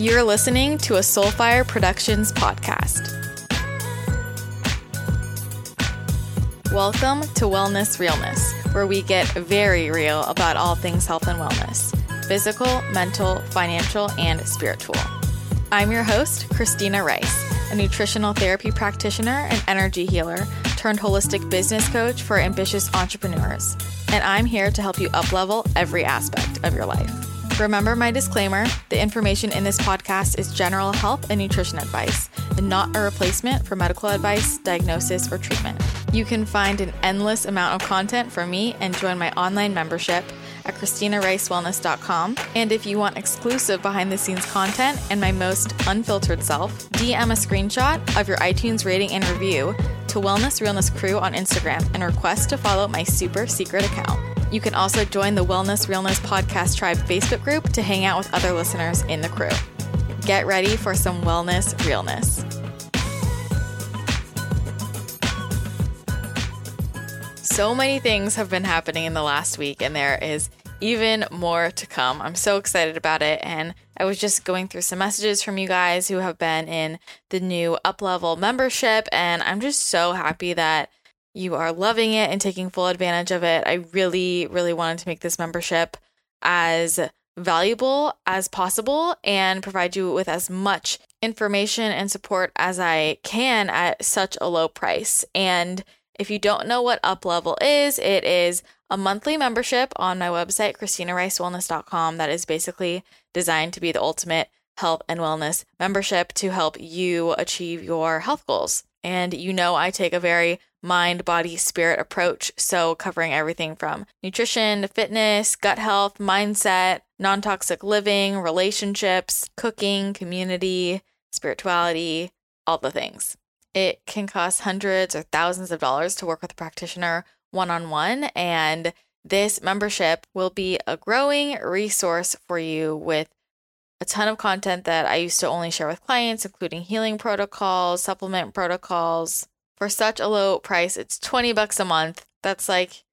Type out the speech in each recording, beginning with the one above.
You're listening to a Soulfire Productions podcast. Welcome to Wellness Realness, where we get very real about all things health and wellness physical, mental, financial, and spiritual. I'm your host, Christina Rice, a nutritional therapy practitioner and energy healer turned holistic business coach for ambitious entrepreneurs. And I'm here to help you uplevel every aspect of your life. Remember my disclaimer the information in this podcast is general health and nutrition advice and not a replacement for medical advice, diagnosis, or treatment. You can find an endless amount of content from me and join my online membership at ChristinaRiceWellness.com. And if you want exclusive behind the scenes content and my most unfiltered self, DM a screenshot of your iTunes rating and review to Wellness Realness Crew on Instagram and request to follow my super secret account. You can also join the Wellness Realness Podcast Tribe Facebook group to hang out with other listeners in the crew. Get ready for some wellness realness. So many things have been happening in the last week, and there is even more to come. I'm so excited about it. And I was just going through some messages from you guys who have been in the new up level membership, and I'm just so happy that you are loving it and taking full advantage of it. I really, really wanted to make this membership as valuable as possible and provide you with as much information and support as I can at such a low price. And if you don't know what Up Level is, it is a monthly membership on my website, ChristinaRiceWellness.com, that is basically designed to be the ultimate health and wellness membership to help you achieve your health goals. And you know, I take a very mind, body, spirit approach. So, covering everything from nutrition to fitness, gut health, mindset, non toxic living, relationships, cooking, community, spirituality, all the things. It can cost hundreds or thousands of dollars to work with a practitioner one on one. And this membership will be a growing resource for you with a ton of content that I used to only share with clients, including healing protocols, supplement protocols. For such a low price, it's 20 bucks a month. That's like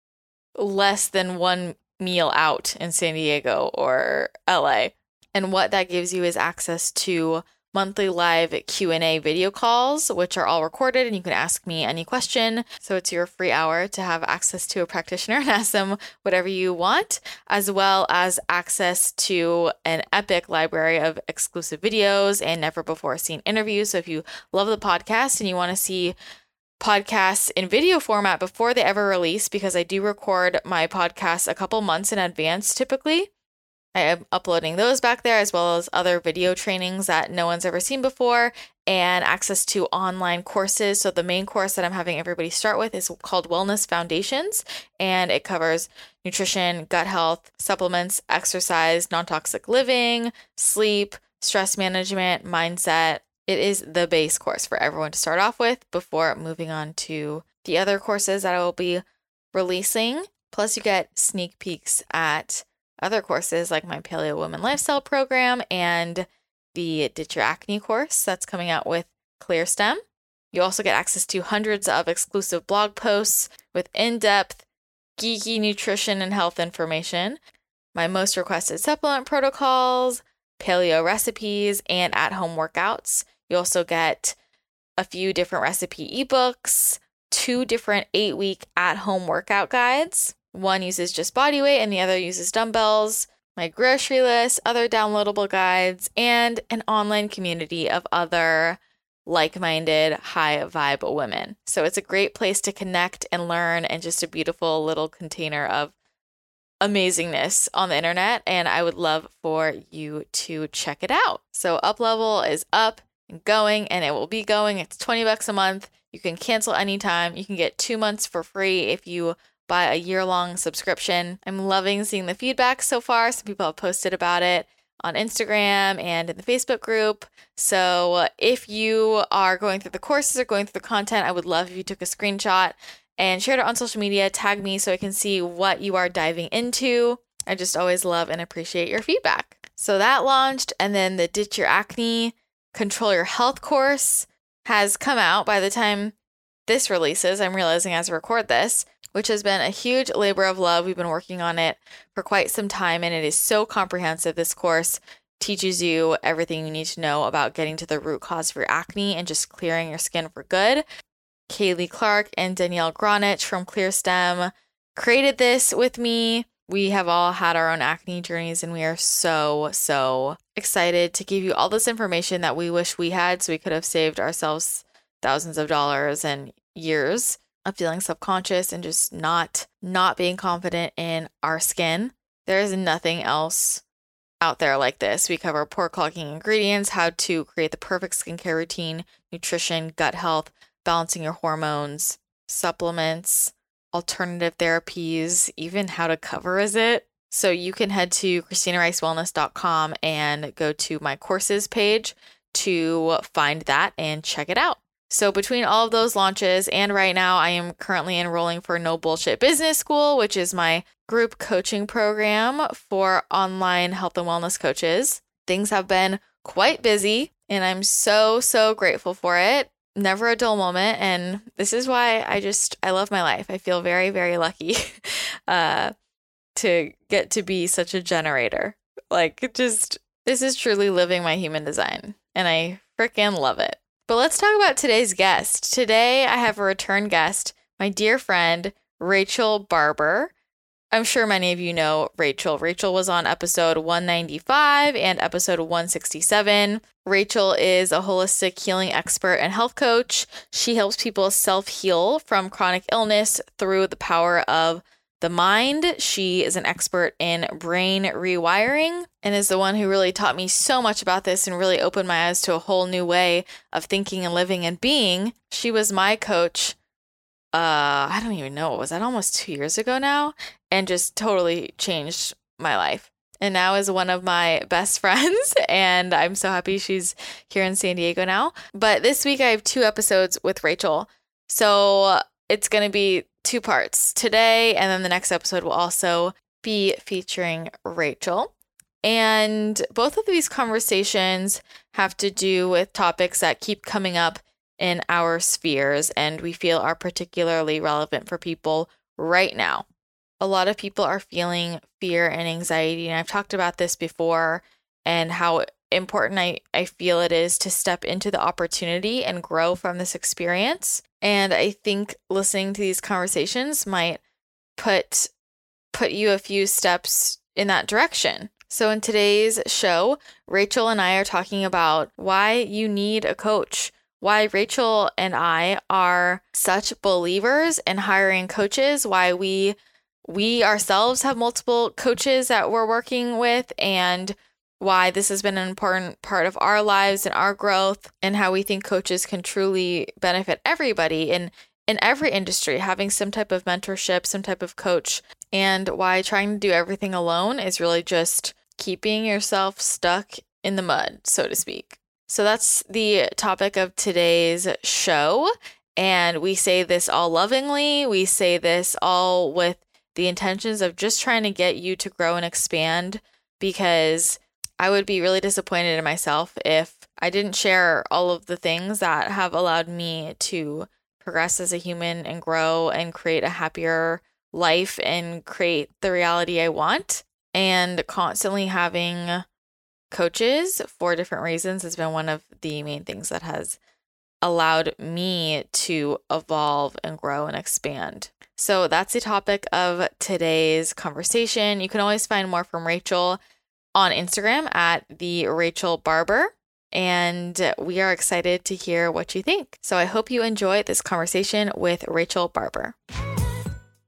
less than one meal out in San Diego or LA. And what that gives you is access to monthly live Q&A video calls which are all recorded and you can ask me any question. So it's your free hour to have access to a practitioner and ask them whatever you want as well as access to an epic library of exclusive videos and never before seen interviews. So if you love the podcast and you want to see podcasts in video format before they ever release because I do record my podcasts a couple months in advance typically. I am uploading those back there as well as other video trainings that no one's ever seen before and access to online courses. So, the main course that I'm having everybody start with is called Wellness Foundations, and it covers nutrition, gut health, supplements, exercise, non toxic living, sleep, stress management, mindset. It is the base course for everyone to start off with before moving on to the other courses that I will be releasing. Plus, you get sneak peeks at other courses like my Paleo Woman Lifestyle program and the Ditch Your Acne course that's coming out with ClearStem. You also get access to hundreds of exclusive blog posts with in depth, geeky nutrition and health information, my most requested supplement protocols, paleo recipes, and at home workouts. You also get a few different recipe ebooks, two different eight week at home workout guides, one uses just body weight and the other uses dumbbells, my grocery list, other downloadable guides, and an online community of other like minded, high vibe women. So it's a great place to connect and learn, and just a beautiful little container of amazingness on the internet. And I would love for you to check it out. So, Up Level is up and going, and it will be going. It's 20 bucks a month. You can cancel anytime. You can get two months for free if you buy a year long subscription. I'm loving seeing the feedback so far. Some people have posted about it on Instagram and in the Facebook group. So uh, if you are going through the courses or going through the content, I would love if you took a screenshot and shared it on social media, tag me so I can see what you are diving into. I just always love and appreciate your feedback. So that launched, and then the Ditch Your Acne, Control Your Health course has come out by the time this releases. I'm realizing as I record this which has been a huge labor of love. We've been working on it for quite some time, and it is so comprehensive. This course teaches you everything you need to know about getting to the root cause of your acne and just clearing your skin for good. Kaylee Clark and Danielle Gronich from ClearStem created this with me. We have all had our own acne journeys, and we are so, so excited to give you all this information that we wish we had so we could have saved ourselves thousands of dollars and years of feeling subconscious and just not not being confident in our skin. There is nothing else out there like this. We cover pore clogging ingredients, how to create the perfect skincare routine, nutrition, gut health, balancing your hormones, supplements, alternative therapies, even how to cover is it. So you can head to ChristinaRiceWellness.com and go to my courses page to find that and check it out. So between all of those launches and right now I am currently enrolling for No Bullshit Business School, which is my group coaching program for online health and wellness coaches. Things have been quite busy and I'm so so grateful for it never a dull moment and this is why i just i love my life i feel very very lucky uh to get to be such a generator like just this is truly living my human design and i freaking love it but let's talk about today's guest today i have a return guest my dear friend rachel barber I'm sure many of you know Rachel. Rachel was on episode 195 and episode 167. Rachel is a holistic healing expert and health coach. She helps people self heal from chronic illness through the power of the mind. She is an expert in brain rewiring and is the one who really taught me so much about this and really opened my eyes to a whole new way of thinking and living and being. She was my coach uh I don't even know, was that almost 2 years ago now and just totally changed my life. And now is one of my best friends and I'm so happy she's here in San Diego now. But this week I have two episodes with Rachel. So it's going to be two parts today and then the next episode will also be featuring Rachel. And both of these conversations have to do with topics that keep coming up in our spheres and we feel are particularly relevant for people right now. A lot of people are feeling fear and anxiety, and I've talked about this before and how important I, I feel it is to step into the opportunity and grow from this experience. And I think listening to these conversations might put put you a few steps in that direction. So in today's show, Rachel and I are talking about why you need a coach why Rachel and I are such believers in hiring coaches, why we we ourselves have multiple coaches that we're working with and why this has been an important part of our lives and our growth and how we think coaches can truly benefit everybody in in every industry having some type of mentorship, some type of coach and why trying to do everything alone is really just keeping yourself stuck in the mud, so to speak. So that's the topic of today's show. And we say this all lovingly. We say this all with the intentions of just trying to get you to grow and expand because I would be really disappointed in myself if I didn't share all of the things that have allowed me to progress as a human and grow and create a happier life and create the reality I want. And constantly having coaches for different reasons has been one of the main things that has allowed me to evolve and grow and expand. So that's the topic of today's conversation. You can always find more from Rachel on Instagram at the Rachel Barber. And we are excited to hear what you think. So I hope you enjoy this conversation with Rachel Barber.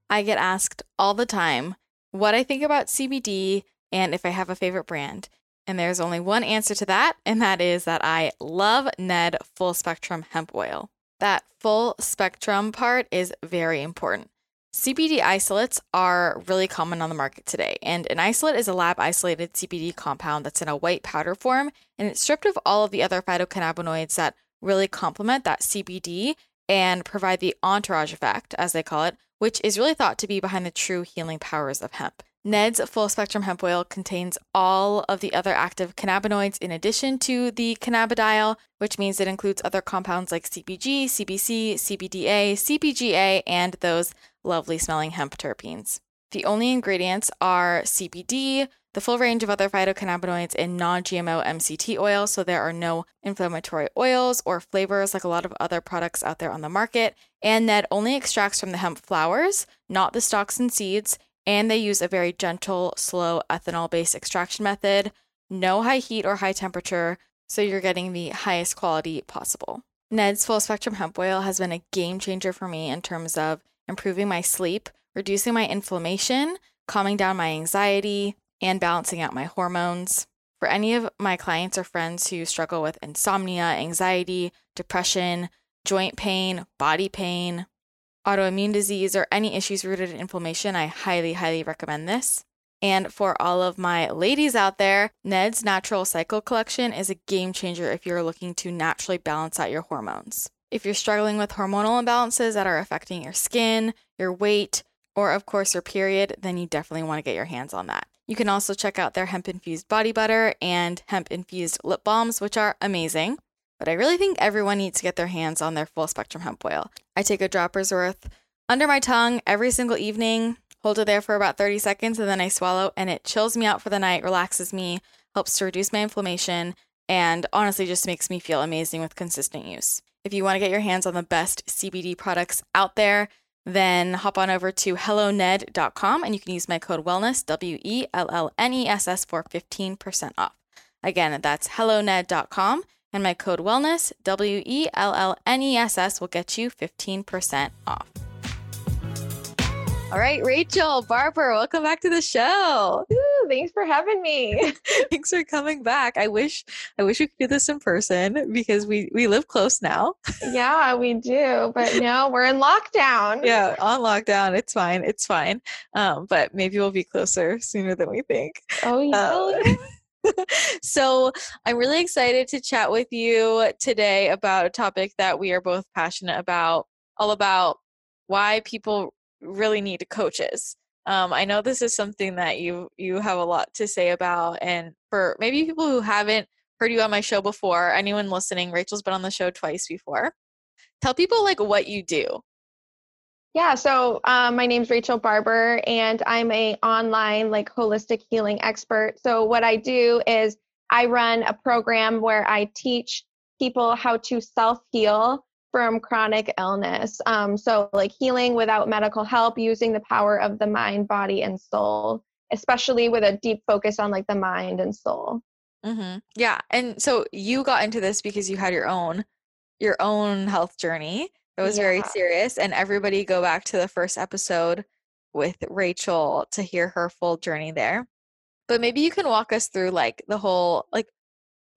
I get asked all the time what I think about CBD and if I have a favorite brand. And there's only one answer to that, and that is that I love Ned Full Spectrum Hemp Oil. That full spectrum part is very important. CBD isolates are really common on the market today, and an isolate is a lab isolated CBD compound that's in a white powder form, and it's stripped of all of the other phytocannabinoids that really complement that CBD and provide the entourage effect, as they call it, which is really thought to be behind the true healing powers of hemp. Ned's full spectrum hemp oil contains all of the other active cannabinoids in addition to the cannabidiol, which means it includes other compounds like CBG, CBC, CBDA, CBGA, and those lovely smelling hemp terpenes. The only ingredients are CBD, the full range of other phytocannabinoids in non GMO MCT oil, so there are no inflammatory oils or flavors like a lot of other products out there on the market. And Ned only extracts from the hemp flowers, not the stalks and seeds, and they use a very gentle, slow ethanol based extraction method, no high heat or high temperature, so you're getting the highest quality possible. Ned's full spectrum hemp oil has been a game changer for me in terms of improving my sleep, reducing my inflammation, calming down my anxiety, and balancing out my hormones. For any of my clients or friends who struggle with insomnia, anxiety, depression, joint pain, body pain, autoimmune disease, or any issues rooted in inflammation, I highly, highly recommend this. And for all of my ladies out there, Ned's Natural Cycle Collection is a game changer if you're looking to naturally balance out your hormones. If you're struggling with hormonal imbalances that are affecting your skin, your weight, or of course your period, then you definitely want to get your hands on that. You can also check out their hemp infused body butter and hemp infused lip balms, which are amazing. But I really think everyone needs to get their hands on their full spectrum hemp oil. I take a dropper's worth under my tongue every single evening, hold it there for about 30 seconds, and then I swallow, and it chills me out for the night, relaxes me, helps to reduce my inflammation, and honestly just makes me feel amazing with consistent use. If you want to get your hands on the best CBD products out there, then hop on over to helloned.com and you can use my code wellness, W E L L N E S S, for 15% off. Again, that's helloned.com and my code wellness, W E L L N E S S, will get you 15% off. All right, Rachel, Barber, welcome back to the show. Ooh, thanks for having me. thanks for coming back. I wish I wish we could do this in person because we we live close now. yeah, we do, but no, we're in lockdown. Yeah, on lockdown. It's fine. It's fine. Um, but maybe we'll be closer sooner than we think. Oh yeah. Uh, so I'm really excited to chat with you today about a topic that we are both passionate about, all about why people really need coaches. Um, I know this is something that you you have a lot to say about, and for maybe people who haven't heard you on my show before, anyone listening, Rachel's been on the show twice before. Tell people like what you do. Yeah, so um, my name's Rachel Barber, and I'm a online like holistic healing expert. So what I do is I run a program where I teach people how to self heal from chronic illness. Um, so, like healing without medical help, using the power of the mind, body, and soul, especially with a deep focus on like the mind and soul. Mm-hmm. Yeah, and so you got into this because you had your own your own health journey that was yeah. very serious, and everybody go back to the first episode with Rachel to hear her full journey there. But maybe you can walk us through like the whole like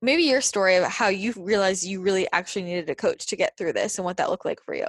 maybe your story about how you realized you really actually needed a coach to get through this and what that looked like for you.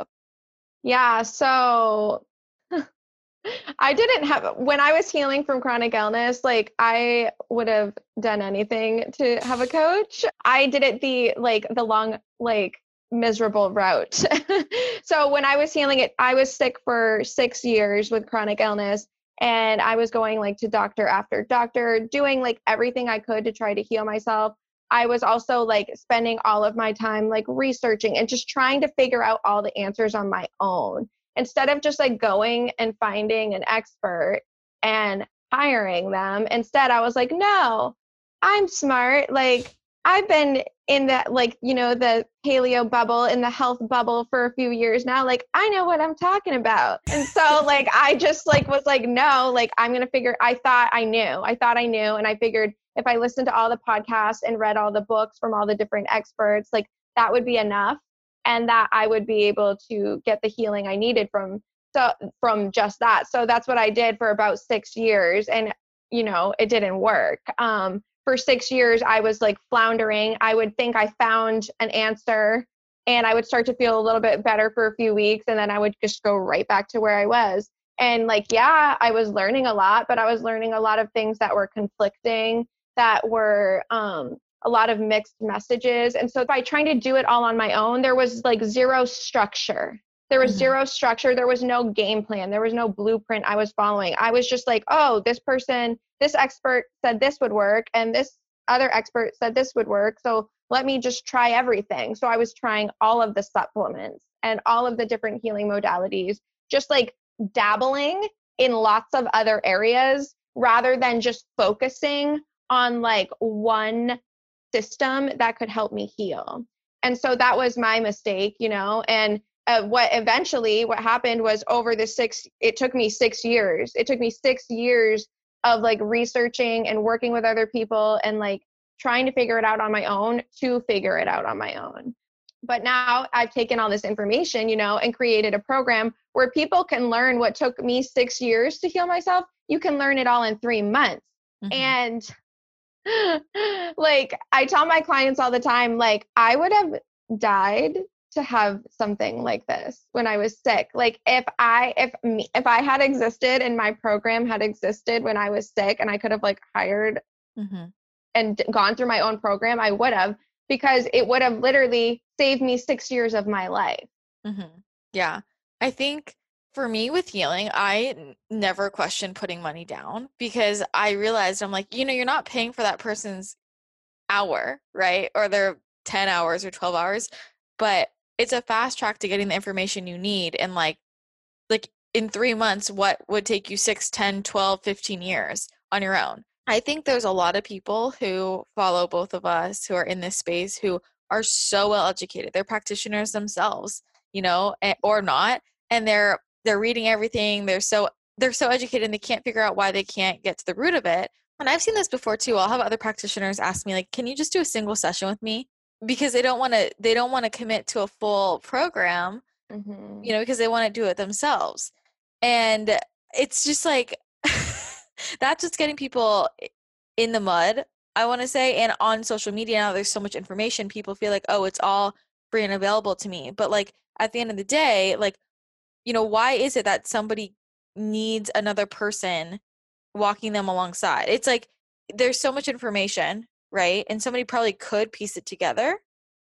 Yeah, so I didn't have when I was healing from chronic illness, like I would have done anything to have a coach. I did it the like the long like miserable route. so when I was healing it, I was sick for 6 years with chronic illness and I was going like to doctor after doctor, doing like everything I could to try to heal myself. I was also like spending all of my time like researching and just trying to figure out all the answers on my own instead of just like going and finding an expert and hiring them. Instead, I was like, no, I'm smart. Like, I've been in that, like, you know, the paleo bubble, in the health bubble for a few years now. Like, I know what I'm talking about. And so, like, I just, like, was like, no, like, I'm going to figure, I thought I knew. I thought I knew. And I figured if I listened to all the podcasts and read all the books from all the different experts, like that would be enough and that I would be able to get the healing I needed from so from just that. So that's what I did for about 6 years and you know, it didn't work. Um for 6 years I was like floundering. I would think I found an answer and I would start to feel a little bit better for a few weeks and then I would just go right back to where I was. And like yeah, I was learning a lot, but I was learning a lot of things that were conflicting that were um, a lot of mixed messages. And so by trying to do it all on my own, there was like zero structure. There was mm-hmm. zero structure. There was no game plan. There was no blueprint I was following. I was just like, oh, this person, this expert said this would work, and this other expert said this would work. So let me just try everything. So I was trying all of the supplements and all of the different healing modalities, just like dabbling in lots of other areas rather than just focusing on like one system that could help me heal. And so that was my mistake, you know, and uh, what eventually what happened was over the six it took me 6 years. It took me 6 years of like researching and working with other people and like trying to figure it out on my own to figure it out on my own. But now I've taken all this information, you know, and created a program where people can learn what took me six years to heal myself. You can learn it all in three months. Mm-hmm. And like I tell my clients all the time, like I would have died to have something like this when I was sick. Like if I if me if I had existed and my program had existed when I was sick and I could have like hired mm-hmm. and gone through my own program, I would have because it would have literally saved me 6 years of my life. Mm-hmm. Yeah. I think for me with healing, I never questioned putting money down because I realized I'm like, you know, you're not paying for that person's hour, right? Or their 10 hours or 12 hours, but it's a fast track to getting the information you need and like like in 3 months what would take you 6, 10, 12, 15 years on your own. I think there's a lot of people who follow both of us who are in this space who are so well educated. They're practitioners themselves, you know, eh, or not, and they're they're reading everything. They're so they're so educated and they can't figure out why they can't get to the root of it. And I've seen this before too. I'll have other practitioners ask me like, "Can you just do a single session with me?" Because they don't want to they don't want to commit to a full program, mm-hmm. you know, because they want to do it themselves. And it's just like that's just getting people in the mud, I want to say. And on social media now there's so much information, people feel like, "Oh, it's all free and available to me." But like at the end of the day, like you know, why is it that somebody needs another person walking them alongside? It's like there's so much information, right? And somebody probably could piece it together.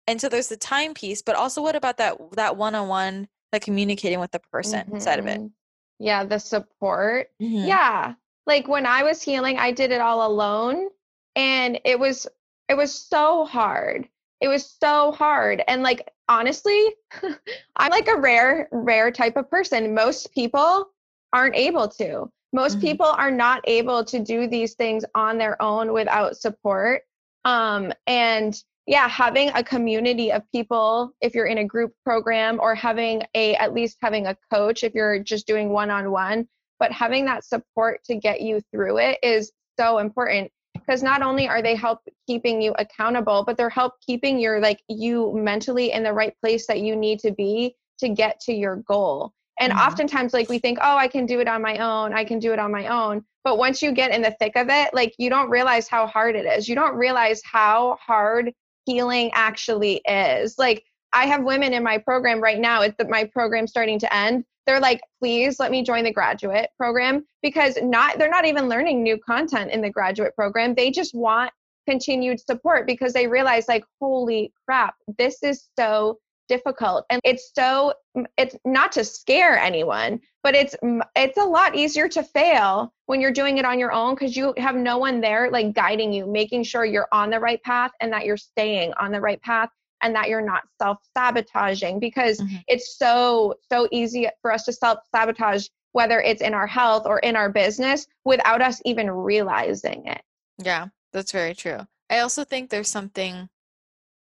And so there's the time piece, but also what about that that one-on-one like communicating with the person mm-hmm. side of it? Mm-hmm. Yeah, the support. Mm-hmm. Yeah. Like when I was healing, I did it all alone and it was it was so hard it was so hard and like honestly i'm like a rare rare type of person. Most people aren't able to. Most mm-hmm. people are not able to do these things on their own without support. Um and yeah having a community of people if you're in a group program or having a at least having a coach if you're just doing one on one but having that support to get you through it is so important because not only are they help keeping you accountable but they're help keeping your like you mentally in the right place that you need to be to get to your goal. And mm-hmm. oftentimes like we think oh i can do it on my own. I can do it on my own. But once you get in the thick of it like you don't realize how hard it is. You don't realize how hard healing actually is. Like i have women in my program right now. It's my program starting to end they're like please let me join the graduate program because not they're not even learning new content in the graduate program. They just want continued support because they realize like holy crap this is so difficult. And it's so it's not to scare anyone but it's it's a lot easier to fail when you're doing it on your own because you have no one there like guiding you making sure you're on the right path and that you're staying on the right path and that you're not self sabotaging because mm-hmm. it's so, so easy for us to self sabotage, whether it's in our health or in our business, without us even realizing it. Yeah, that's very true. I also think there's something,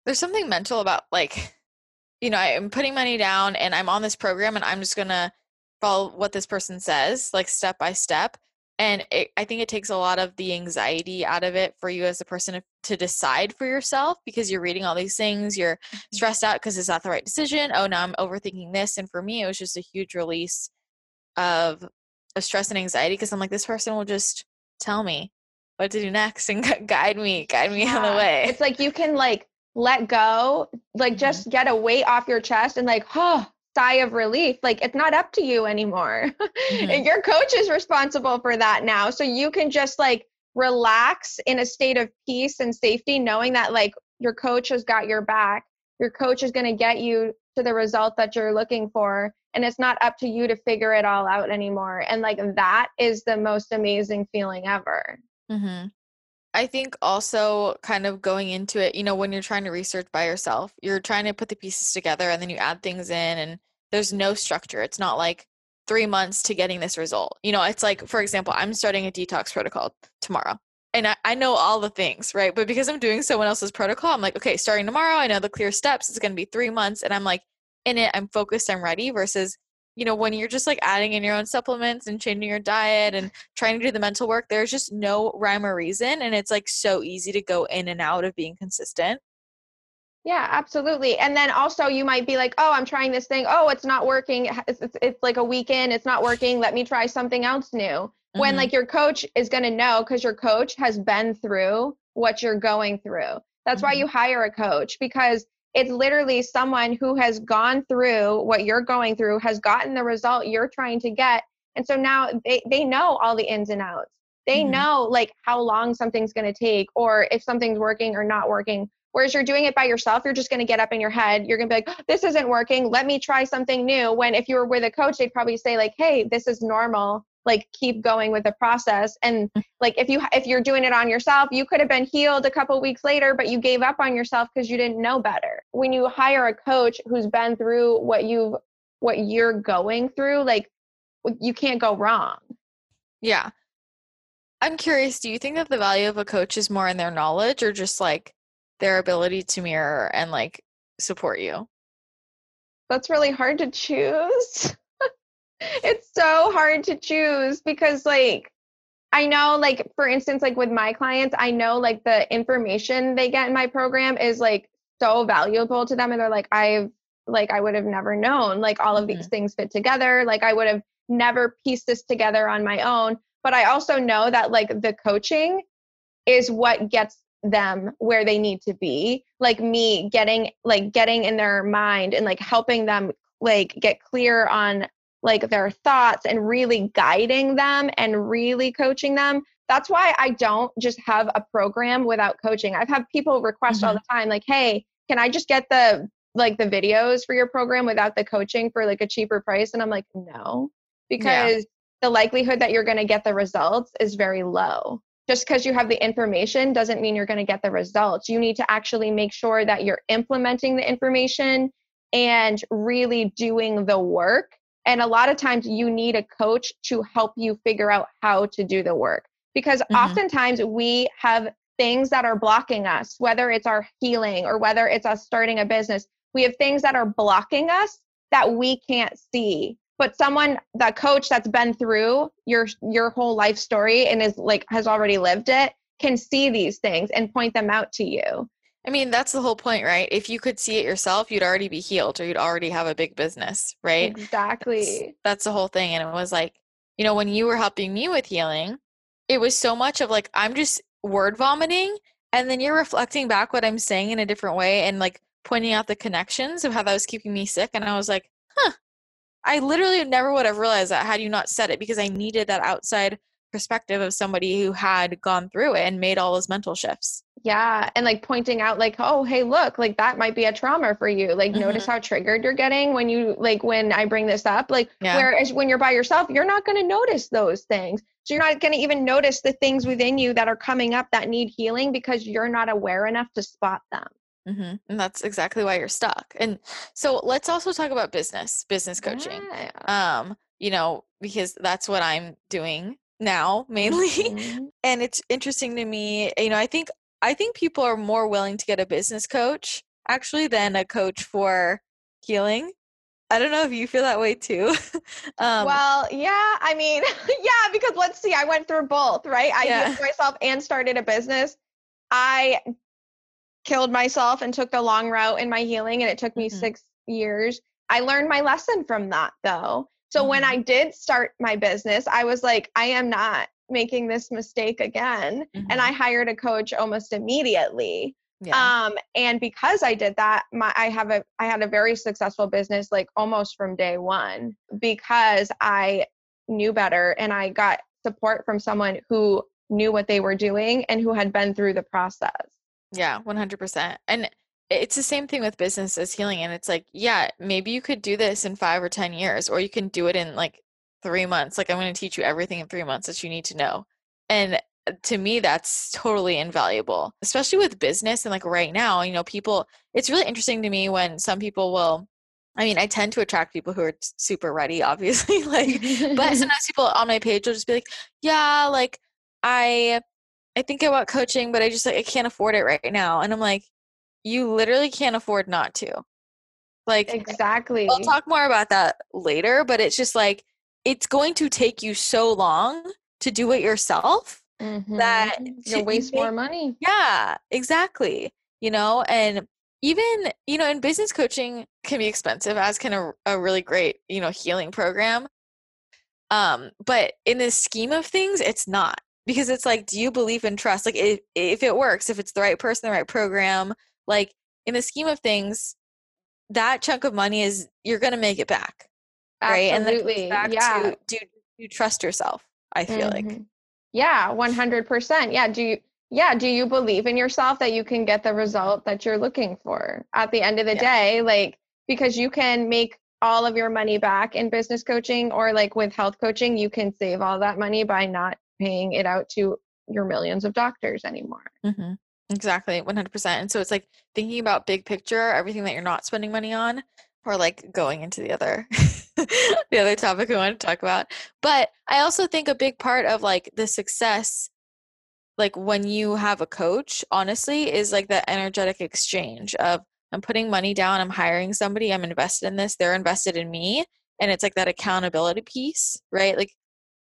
there's something mental about like, you know, I'm putting money down and I'm on this program and I'm just going to follow what this person says, like step by step and it, i think it takes a lot of the anxiety out of it for you as a person to, decide for yourself because you're reading all these things you're mm-hmm. stressed out because it's not the right decision oh now i'm overthinking this and for me it was just a huge release of of stress and anxiety because i'm like this person will just tell me what to do next and guide me guide me yeah. on the way it's like you can like let go like mm-hmm. just get a weight off your chest and like oh sigh of relief. Like it's not up to you anymore. Mm-hmm. your coach is responsible for that now. So you can just like relax in a state of peace and safety knowing that like your coach has got your back. Your coach is going to get you to the result that you're looking for and it's not up to you to figure it all out anymore. And like that is the most amazing feeling ever. Mm-hmm. I think also kind of going into it, you know, when you're trying to research by yourself, you're trying to put the pieces together and then you add things in and there's no structure. It's not like three months to getting this result. You know, it's like, for example, I'm starting a detox protocol tomorrow. And I, I know all the things, right? But because I'm doing someone else's protocol, I'm like, okay, starting tomorrow, I know the clear steps. It's going to be three months. And I'm like, in it, I'm focused, I'm ready versus you know, when you're just like adding in your own supplements and changing your diet and trying to do the mental work, there's just no rhyme or reason. And it's like so easy to go in and out of being consistent. Yeah, absolutely. And then also you might be like, oh, I'm trying this thing. Oh, it's not working. It's, it's, it's like a weekend. It's not working. Let me try something else new. Mm-hmm. When like your coach is going to know because your coach has been through what you're going through. That's mm-hmm. why you hire a coach because it's literally someone who has gone through what you're going through, has gotten the result you're trying to get. And so now they, they know all the ins and outs. They mm-hmm. know like how long something's going to take or if something's working or not working. Whereas you're doing it by yourself, you're just going to get up in your head. You're going to be like, this isn't working. Let me try something new. When if you were with a coach, they'd probably say, like, hey, this is normal like keep going with the process. And mm. like if you if you're doing it on yourself you could have been healed a couple weeks later but you gave up on yourself because you didn't know better. When you hire a coach who's been through what you've what you're going through like you can't go wrong. Yeah. I'm curious do you think that the value of a coach is more in their knowledge or just like their ability to mirror and like support you? That's really hard to choose it's so hard to choose because like I know like for instance like with my clients I know like the information they get in my program is like so valuable to them and they're like I've like I would have never known like all of these mm-hmm. things fit together like I would have never pieced this together on my own but I also know that like the coaching is what gets them where they need to be like me getting like getting in their mind and like helping them like get clear on like their thoughts and really guiding them and really coaching them. That's why I don't just have a program without coaching. I've had people request mm-hmm. all the time, like, hey, can I just get the like the videos for your program without the coaching for like a cheaper price? And I'm like, no, because yeah. the likelihood that you're going to get the results is very low. Just because you have the information doesn't mean you're going to get the results. You need to actually make sure that you're implementing the information and really doing the work and a lot of times you need a coach to help you figure out how to do the work because mm-hmm. oftentimes we have things that are blocking us, whether it's our healing or whether it's us starting a business. We have things that are blocking us that we can't see. But someone, the coach that's been through your your whole life story and is like has already lived it, can see these things and point them out to you. I mean, that's the whole point, right? If you could see it yourself, you'd already be healed or you'd already have a big business, right? Exactly. That's, that's, the whole thing. And it was like, you know, when you were helping me with healing, it was so much of like, I'm just word vomiting. And then you're reflecting back what I'm saying in a different way and like pointing out the connections of how that was keeping me sick. And I was like, huh, I literally never would have realized that had you not said it because I needed that outside perspective of somebody who had gone through it and made all those mental shifts. Yeah. And like pointing out, like, oh, hey, look, like that might be a trauma for you. Like, mm-hmm. notice how triggered you're getting when you, like, when I bring this up. Like, yeah. whereas when you're by yourself, you're not going to notice those things. So you're not going to even notice the things within you that are coming up that need healing because you're not aware enough to spot them. Mm-hmm. And that's exactly why you're stuck. And so let's also talk about business, business coaching. Yeah. Um, you know, because that's what I'm doing now mainly. Mm-hmm. and it's interesting to me, you know, I think I think people are more willing to get a business coach actually than a coach for healing. I don't know if you feel that way too. um, well, yeah, I mean, yeah, because let's see, I went through both, right? I yeah. myself and started a business. I killed myself and took the long route in my healing, and it took me mm-hmm. six years. I learned my lesson from that though. So mm-hmm. when I did start my business, I was like, I am not making this mistake again. Mm-hmm. And I hired a coach almost immediately. Yeah. Um, and because I did that, my I have a I had a very successful business like almost from day one because I knew better and I got support from someone who knew what they were doing and who had been through the process. Yeah, 100%. And it's the same thing with business as healing and it's like yeah maybe you could do this in five or ten years or you can do it in like three months like i'm going to teach you everything in three months that you need to know and uh, to me that's totally invaluable especially with business and like right now you know people it's really interesting to me when some people will I mean, I tend to attract people who are super ready, obviously. like, but sometimes people on my page will just be like, "Yeah, like I, I think I want coaching, but I just like I can't afford it right now." And I'm like, "You literally can't afford not to." Like, exactly. We'll talk more about that later, but it's just like it's going to take you so long to do it yourself mm-hmm. that you waste more money. Yeah, exactly. You know, and even you know in business coaching can be expensive as can a, a really great you know healing program um but in the scheme of things it's not because it's like do you believe in trust like if, if it works if it's the right person the right program like in the scheme of things that chunk of money is you're going to make it back right Absolutely. and then yeah to, do you trust yourself i feel mm-hmm. like yeah 100% yeah do you yeah do you believe in yourself that you can get the result that you're looking for at the end of the yeah. day like because you can make all of your money back in business coaching or like with health coaching you can save all that money by not paying it out to your millions of doctors anymore mm-hmm. exactly 100% and so it's like thinking about big picture everything that you're not spending money on or like going into the other the other topic we want to talk about. But i also think a big part of like the success like when you have a coach honestly is like that energetic exchange of i'm putting money down i'm hiring somebody i'm invested in this they're invested in me and it's like that accountability piece right? Like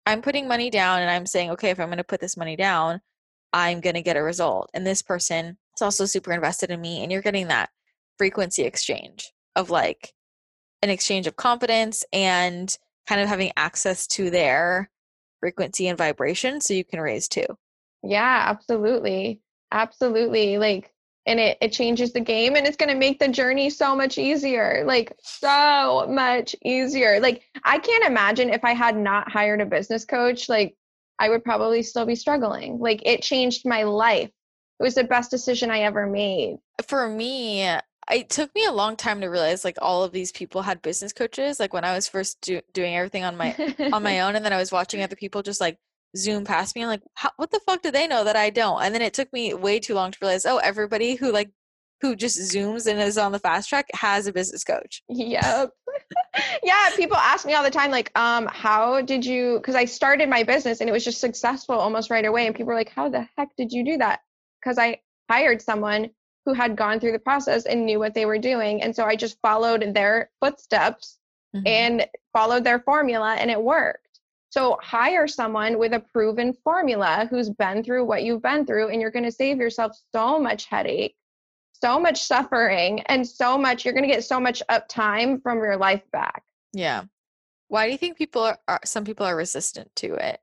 i'm putting money down and i'm saying okay if i'm going to put this money down i'm going to get a result and this person is also super invested in me and you're getting that frequency exchange of like an exchange of confidence and kind of having access to their frequency and vibration so you can raise too yeah, absolutely. Absolutely. Like, and it, it changes the game and it's going to make the journey so much easier. Like, so much easier. Like, I can't imagine if I had not hired a business coach, like, I would probably still be struggling. Like, it changed my life. It was the best decision I ever made. For me, it took me a long time to realize like all of these people had business coaches like when i was first do- doing everything on my on my own and then i was watching other people just like zoom past me. I'm like, what the fuck do they know that I don't? And then it took me way too long to realize, oh, everybody who like who just zooms and is on the fast track has a business coach. Yep. yeah, people ask me all the time, like, um, how did you? Because I started my business and it was just successful almost right away, and people were like, how the heck did you do that? Because I hired someone who had gone through the process and knew what they were doing, and so I just followed their footsteps mm-hmm. and followed their formula, and it worked. So hire someone with a proven formula who's been through what you've been through, and you're going to save yourself so much headache, so much suffering, and so much, you're going to get so much up time from your life back. Yeah. Why do you think people are, are, some people are resistant to it?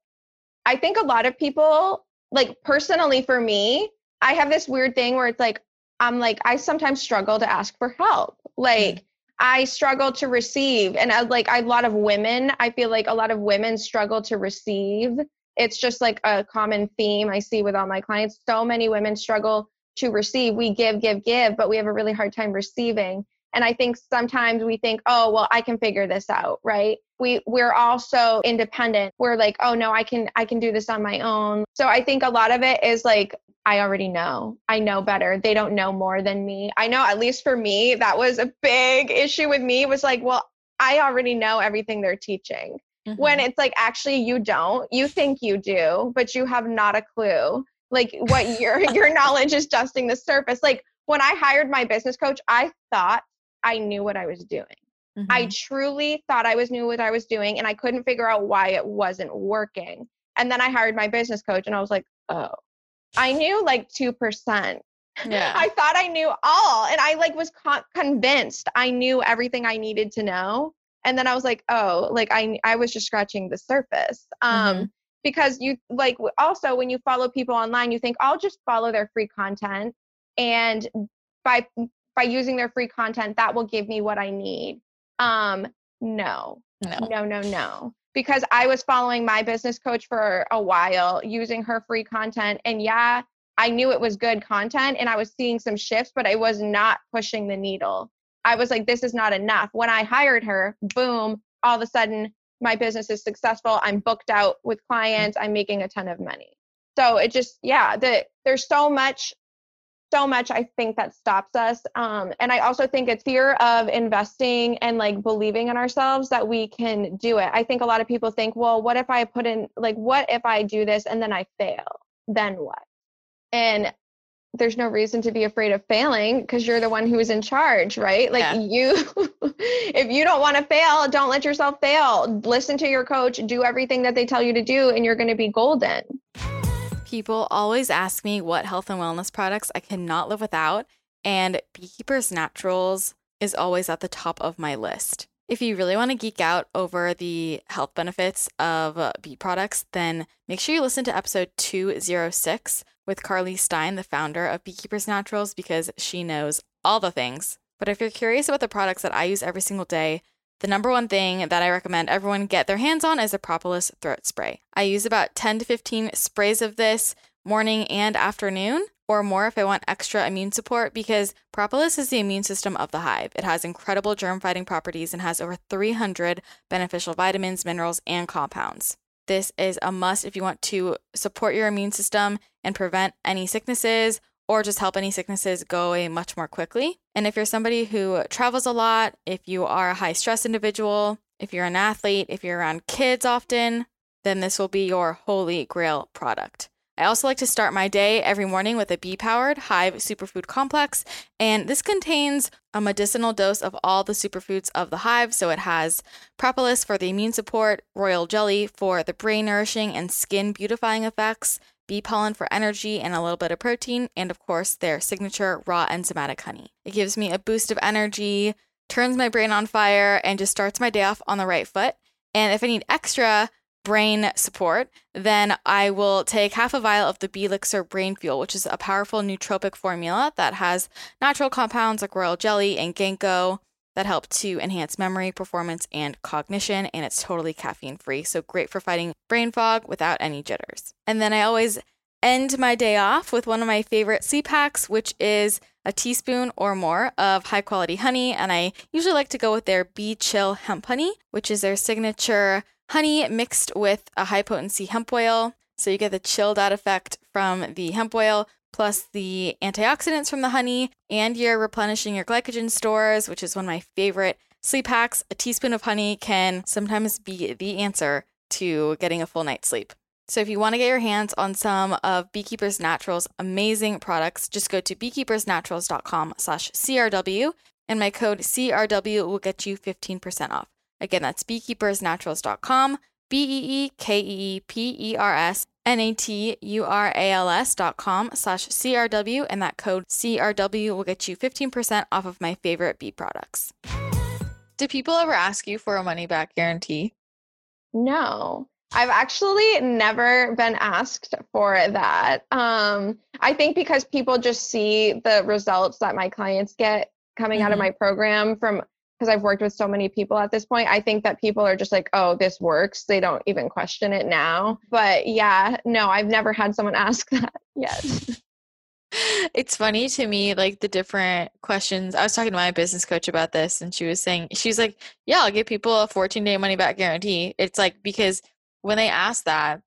I think a lot of people, like personally for me, I have this weird thing where it's like, I'm like, I sometimes struggle to ask for help. Like, mm. I struggle to receive. And I, like a lot of women, I feel like a lot of women struggle to receive. It's just like a common theme I see with all my clients. So many women struggle to receive. We give, give, give, but we have a really hard time receiving. And I think sometimes we think, oh, well, I can figure this out, right? We we're also independent. We're like, oh no, I can I can do this on my own. So I think a lot of it is like I already know. I know better. They don't know more than me. I know, at least for me, that was a big issue with me was like, well, I already know everything they're teaching. Mm-hmm. When it's like, actually, you don't. You think you do, but you have not a clue. Like what your your knowledge is dusting the surface. Like when I hired my business coach, I thought I knew what I was doing. Mm-hmm. I truly thought I was knew what I was doing, and I couldn't figure out why it wasn't working. And then I hired my business coach, and I was like, oh, I knew like 2%. Yeah. I thought I knew all and I like was con- convinced I knew everything I needed to know. And then I was like, oh, like I I was just scratching the surface. Um mm-hmm. because you like also when you follow people online, you think I'll just follow their free content and by by using their free content that will give me what I need. Um no. No. No, no, no because I was following my business coach for a while using her free content. And yeah, I knew it was good content and I was seeing some shifts, but I was not pushing the needle. I was like, this is not enough. When I hired her, boom, all of a sudden my business is successful. I'm booked out with clients. I'm making a ton of money. So it just, yeah, the, there's so much so much I think that stops us. Um, and I also think it's fear of investing and like believing in ourselves that we can do it. I think a lot of people think, well, what if I put in, like, what if I do this and then I fail? Then what? And there's no reason to be afraid of failing because you're the one who is in charge, right? Like yeah. you, if you don't want to fail, don't let yourself fail. Listen to your coach, do everything that they tell you to do, and you're going to be golden. People always ask me what health and wellness products I cannot live without, and Beekeepers Naturals is always at the top of my list. If you really want to geek out over the health benefits of uh, bee products, then make sure you listen to episode 206 with Carly Stein, the founder of Beekeepers Naturals, because she knows all the things. But if you're curious about the products that I use every single day, the number one thing that I recommend everyone get their hands on is a Propolis throat spray. I use about 10 to 15 sprays of this morning and afternoon, or more if I want extra immune support, because Propolis is the immune system of the hive. It has incredible germ fighting properties and has over 300 beneficial vitamins, minerals, and compounds. This is a must if you want to support your immune system and prevent any sicknesses or just help any sicknesses go away much more quickly. And if you're somebody who travels a lot, if you are a high stress individual, if you're an athlete, if you're around kids often, then this will be your holy grail product. I also like to start my day every morning with a bee powered Hive Superfood Complex, and this contains a medicinal dose of all the superfoods of the hive. So it has propolis for the immune support, royal jelly for the brain nourishing and skin beautifying effects, bee pollen for energy and a little bit of protein, and of course, their signature raw enzymatic honey. It gives me a boost of energy, turns my brain on fire, and just starts my day off on the right foot. And if I need extra, brain support, then I will take half a vial of the Belixir Brain Fuel, which is a powerful nootropic formula that has natural compounds like royal jelly and ginkgo that help to enhance memory, performance, and cognition. And it's totally caffeine free. So great for fighting brain fog without any jitters. And then I always end my day off with one of my favorite sleep which is a teaspoon or more of high quality honey. And I usually like to go with their Bee Chill Hemp Honey, which is their signature honey mixed with a high potency hemp oil. So you get the chilled out effect from the hemp oil plus the antioxidants from the honey, and you're replenishing your glycogen stores, which is one of my favorite sleep hacks. A teaspoon of honey can sometimes be the answer to getting a full night's sleep. So if you want to get your hands on some of Beekeepers Naturals amazing products, just go to beekeepersnaturals.com slash CRW and my code CRW will get you 15% off. Again, that's beekeepersnaturals.com, B E E K E E P E R S N A T U R A L S dot com slash CRW, and that code CRW will get you 15% off of my favorite bee products. Do people ever ask you for a money back guarantee? No. I've actually never been asked for that. Um, I think because people just see the results that my clients get coming mm-hmm. out of mm-hmm. my program from because I've worked with so many people at this point, I think that people are just like, oh, this works. They don't even question it now. But yeah, no, I've never had someone ask that yet. it's funny to me, like the different questions. I was talking to my business coach about this, and she was saying, she's like, yeah, I'll give people a 14 day money back guarantee. It's like, because when they ask that,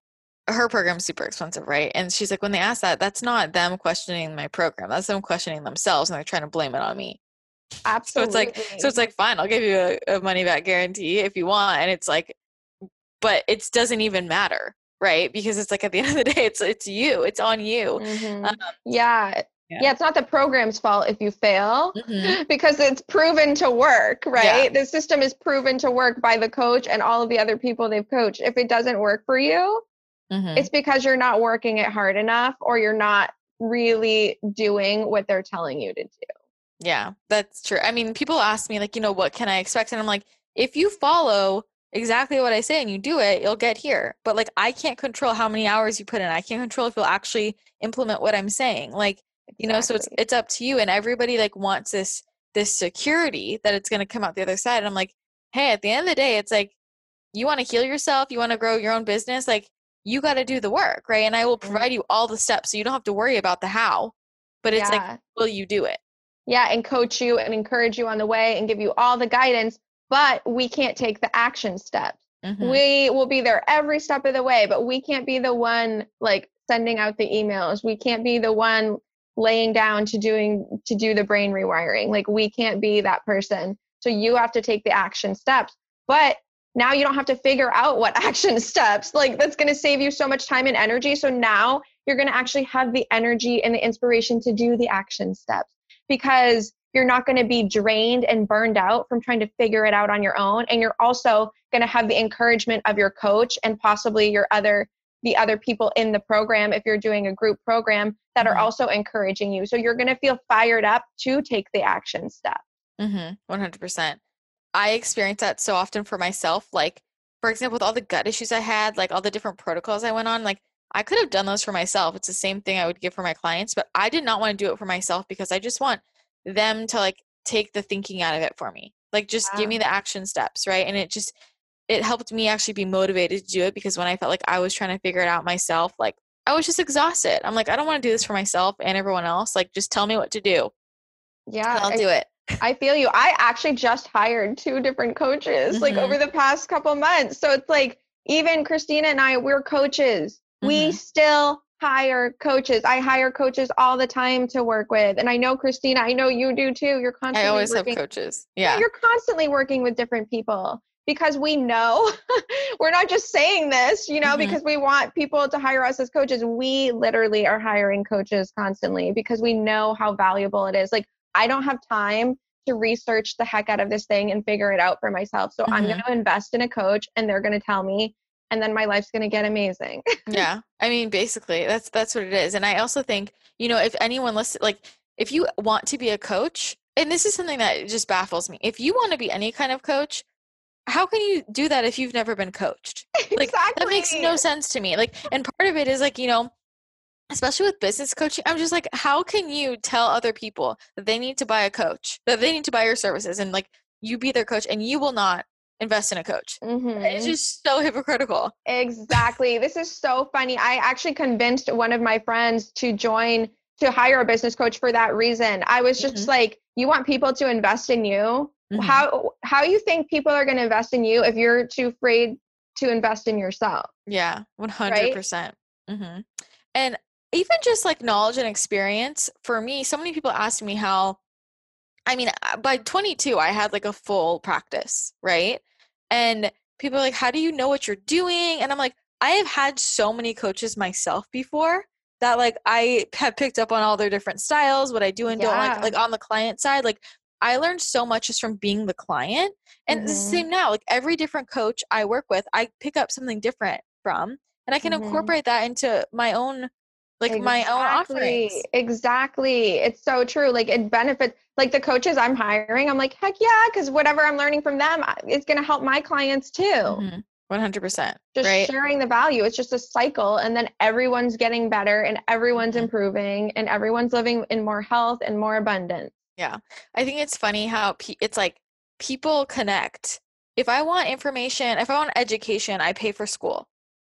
her program's super expensive, right? And she's like, when they ask that, that's not them questioning my program. That's them questioning themselves and they're trying to blame it on me. Absolutely. So it's like so it's like fine, I'll give you a, a money back guarantee if you want. And it's like but it doesn't even matter, right? Because it's like at the end of the day, it's it's you. It's on you. Mm-hmm. Um, yeah. yeah. yeah. it's not the program's fault if you fail mm-hmm. because it's proven to work, right? Yeah. The system is proven to work by the coach and all of the other people they've coached. If it doesn't work for you, mm-hmm. it's because you're not working it hard enough or you're not really doing what they're telling you to do. Yeah, that's true. I mean, people ask me, like, you know, what can I expect? And I'm like, if you follow exactly what I say and you do it, you'll get here. But like, I can't control how many hours you put in. I can't control if you'll actually implement what I'm saying. Like, you know, so it's it's up to you. And everybody like wants this this security that it's going to come out the other side. And I'm like, hey, at the end of the day, it's like you want to heal yourself, you want to grow your own business, like you got to do the work, right? And I will mm-hmm. provide you all the steps so you don't have to worry about the how. But it's yeah. like, will you do it? Yeah and coach you and encourage you on the way and give you all the guidance but we can't take the action steps mm-hmm. we will be there every step of the way but we can't be the one like sending out the emails we can't be the one laying down to doing to do the brain rewiring. Like we can't be that person. So you have to take the action steps. But now you don't have to figure out what action steps. Like that's going to save you so much time and energy. So now you're going to actually have the energy and the inspiration to do the action steps because you're not going to be drained and burned out from trying to figure it out on your own and you're also going to have the encouragement of your coach and possibly your other the other people in the program if you're doing a group program that are mm-hmm. also encouraging you so you're going to feel fired up to take the action step mm-hmm. 100% i experience that so often for myself like for example with all the gut issues i had like all the different protocols i went on like i could have done those for myself it's the same thing i would give for my clients but i did not want to do it for myself because i just want them to like take the thinking out of it for me like just give me the action steps right and it just it helped me actually be motivated to do it because when I felt like I was trying to figure it out myself, like I was just exhausted. I'm like, I don't want to do this for myself and everyone else. Like, just tell me what to do. Yeah, I'll I, do it. I feel you. I actually just hired two different coaches mm-hmm. like over the past couple months. So it's like even Christina and I, we're coaches. Mm-hmm. We still hire coaches. I hire coaches all the time to work with. And I know Christina, I know you do too. You're constantly I always working. have coaches. Yeah. yeah. You're constantly working with different people because we know we're not just saying this, you know, mm-hmm. because we want people to hire us as coaches. We literally are hiring coaches constantly because we know how valuable it is. Like, I don't have time to research the heck out of this thing and figure it out for myself. So mm-hmm. I'm going to invest in a coach and they're going to tell me and then my life's going to get amazing. yeah. I mean, basically, that's that's what it is. And I also think, you know, if anyone listen like if you want to be a coach, and this is something that just baffles me. If you want to be any kind of coach, how can you do that if you've never been coached? Like exactly. that makes no sense to me. Like and part of it is like, you know, especially with business coaching, I'm just like, how can you tell other people that they need to buy a coach, that they need to buy your services and like you be their coach and you will not invest in a coach. Mm-hmm. It's just so hypocritical. Exactly. this is so funny. I actually convinced one of my friends to join to hire a business coach for that reason. I was just mm-hmm. like, you want people to invest in you? Mm-hmm. How how you think people are going to invest in you if you're too afraid to invest in yourself? Yeah, one hundred percent. Mm-hmm. And even just like knowledge and experience for me, so many people ask me how. I mean, uh, by 22, I had like a full practice, right? And people are like, "How do you know what you're doing?" And I'm like, I have had so many coaches myself before that like I have picked up on all their different styles, what I do and yeah. don't like. Like on the client side, like I learned so much just from being the client. And mm-hmm. the same now. Like every different coach I work with, I pick up something different from and I can mm-hmm. incorporate that into my own like exactly. my own offerings. Exactly. It's so true. Like it benefits like the coaches I'm hiring. I'm like, heck yeah, because whatever I'm learning from them, it's going to help my clients too. Mm-hmm. 100%. Just right? sharing the value. It's just a cycle. And then everyone's getting better and everyone's mm-hmm. improving and everyone's living in more health and more abundance. Yeah. I think it's funny how pe- it's like people connect. If I want information, if I want education, I pay for school.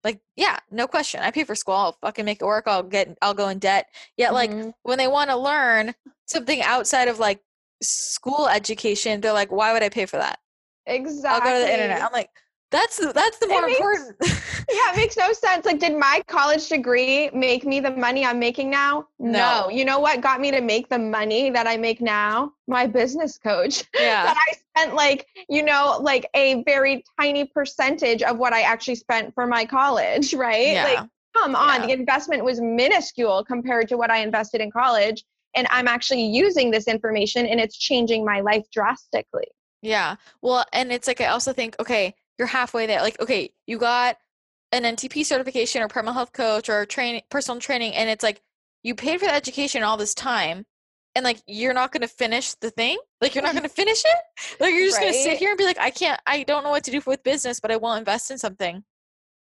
Like, yeah, no question. I pay for school. I'll fucking make it work. I'll get, I'll go in debt. Yet, mm-hmm. like, when they want to learn something outside of like school education, they're like, why would I pay for that? Exactly. I'll go to the internet. I'm like, that's that's the more makes, important. yeah, it makes no sense. Like, did my college degree make me the money I'm making now? No. no. You know what got me to make the money that I make now? My business coach. Yeah. that I spent like, you know, like a very tiny percentage of what I actually spent for my college, right? Yeah. Like, come on, yeah. the investment was minuscule compared to what I invested in college. And I'm actually using this information and it's changing my life drastically. Yeah. Well, and it's like I also think, okay, you're halfway there. Like, okay, you got an NTP certification or primal health coach or training personal training, and it's like you paid for the education all this time, and like you're not gonna finish the thing. Like you're not gonna finish it. Like you're just right? gonna sit here and be like, I can't. I don't know what to do with business, but I will invest in something.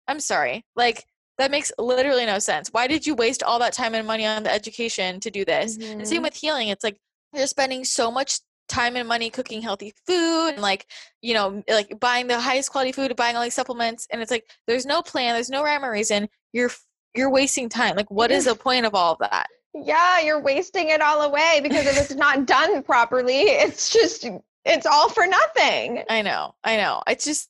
I'm sorry. Like that makes literally no sense. Why did you waste all that time and money on the education to do this? Mm-hmm. And same mm-hmm. with healing. It's like you're spending so much time and money cooking healthy food and like you know like buying the highest quality food buying all these supplements and it's like there's no plan there's no rhyme or reason you're you're wasting time like what is the point of all of that? Yeah you're wasting it all away because if it's not done properly it's just it's all for nothing. I know i know it's just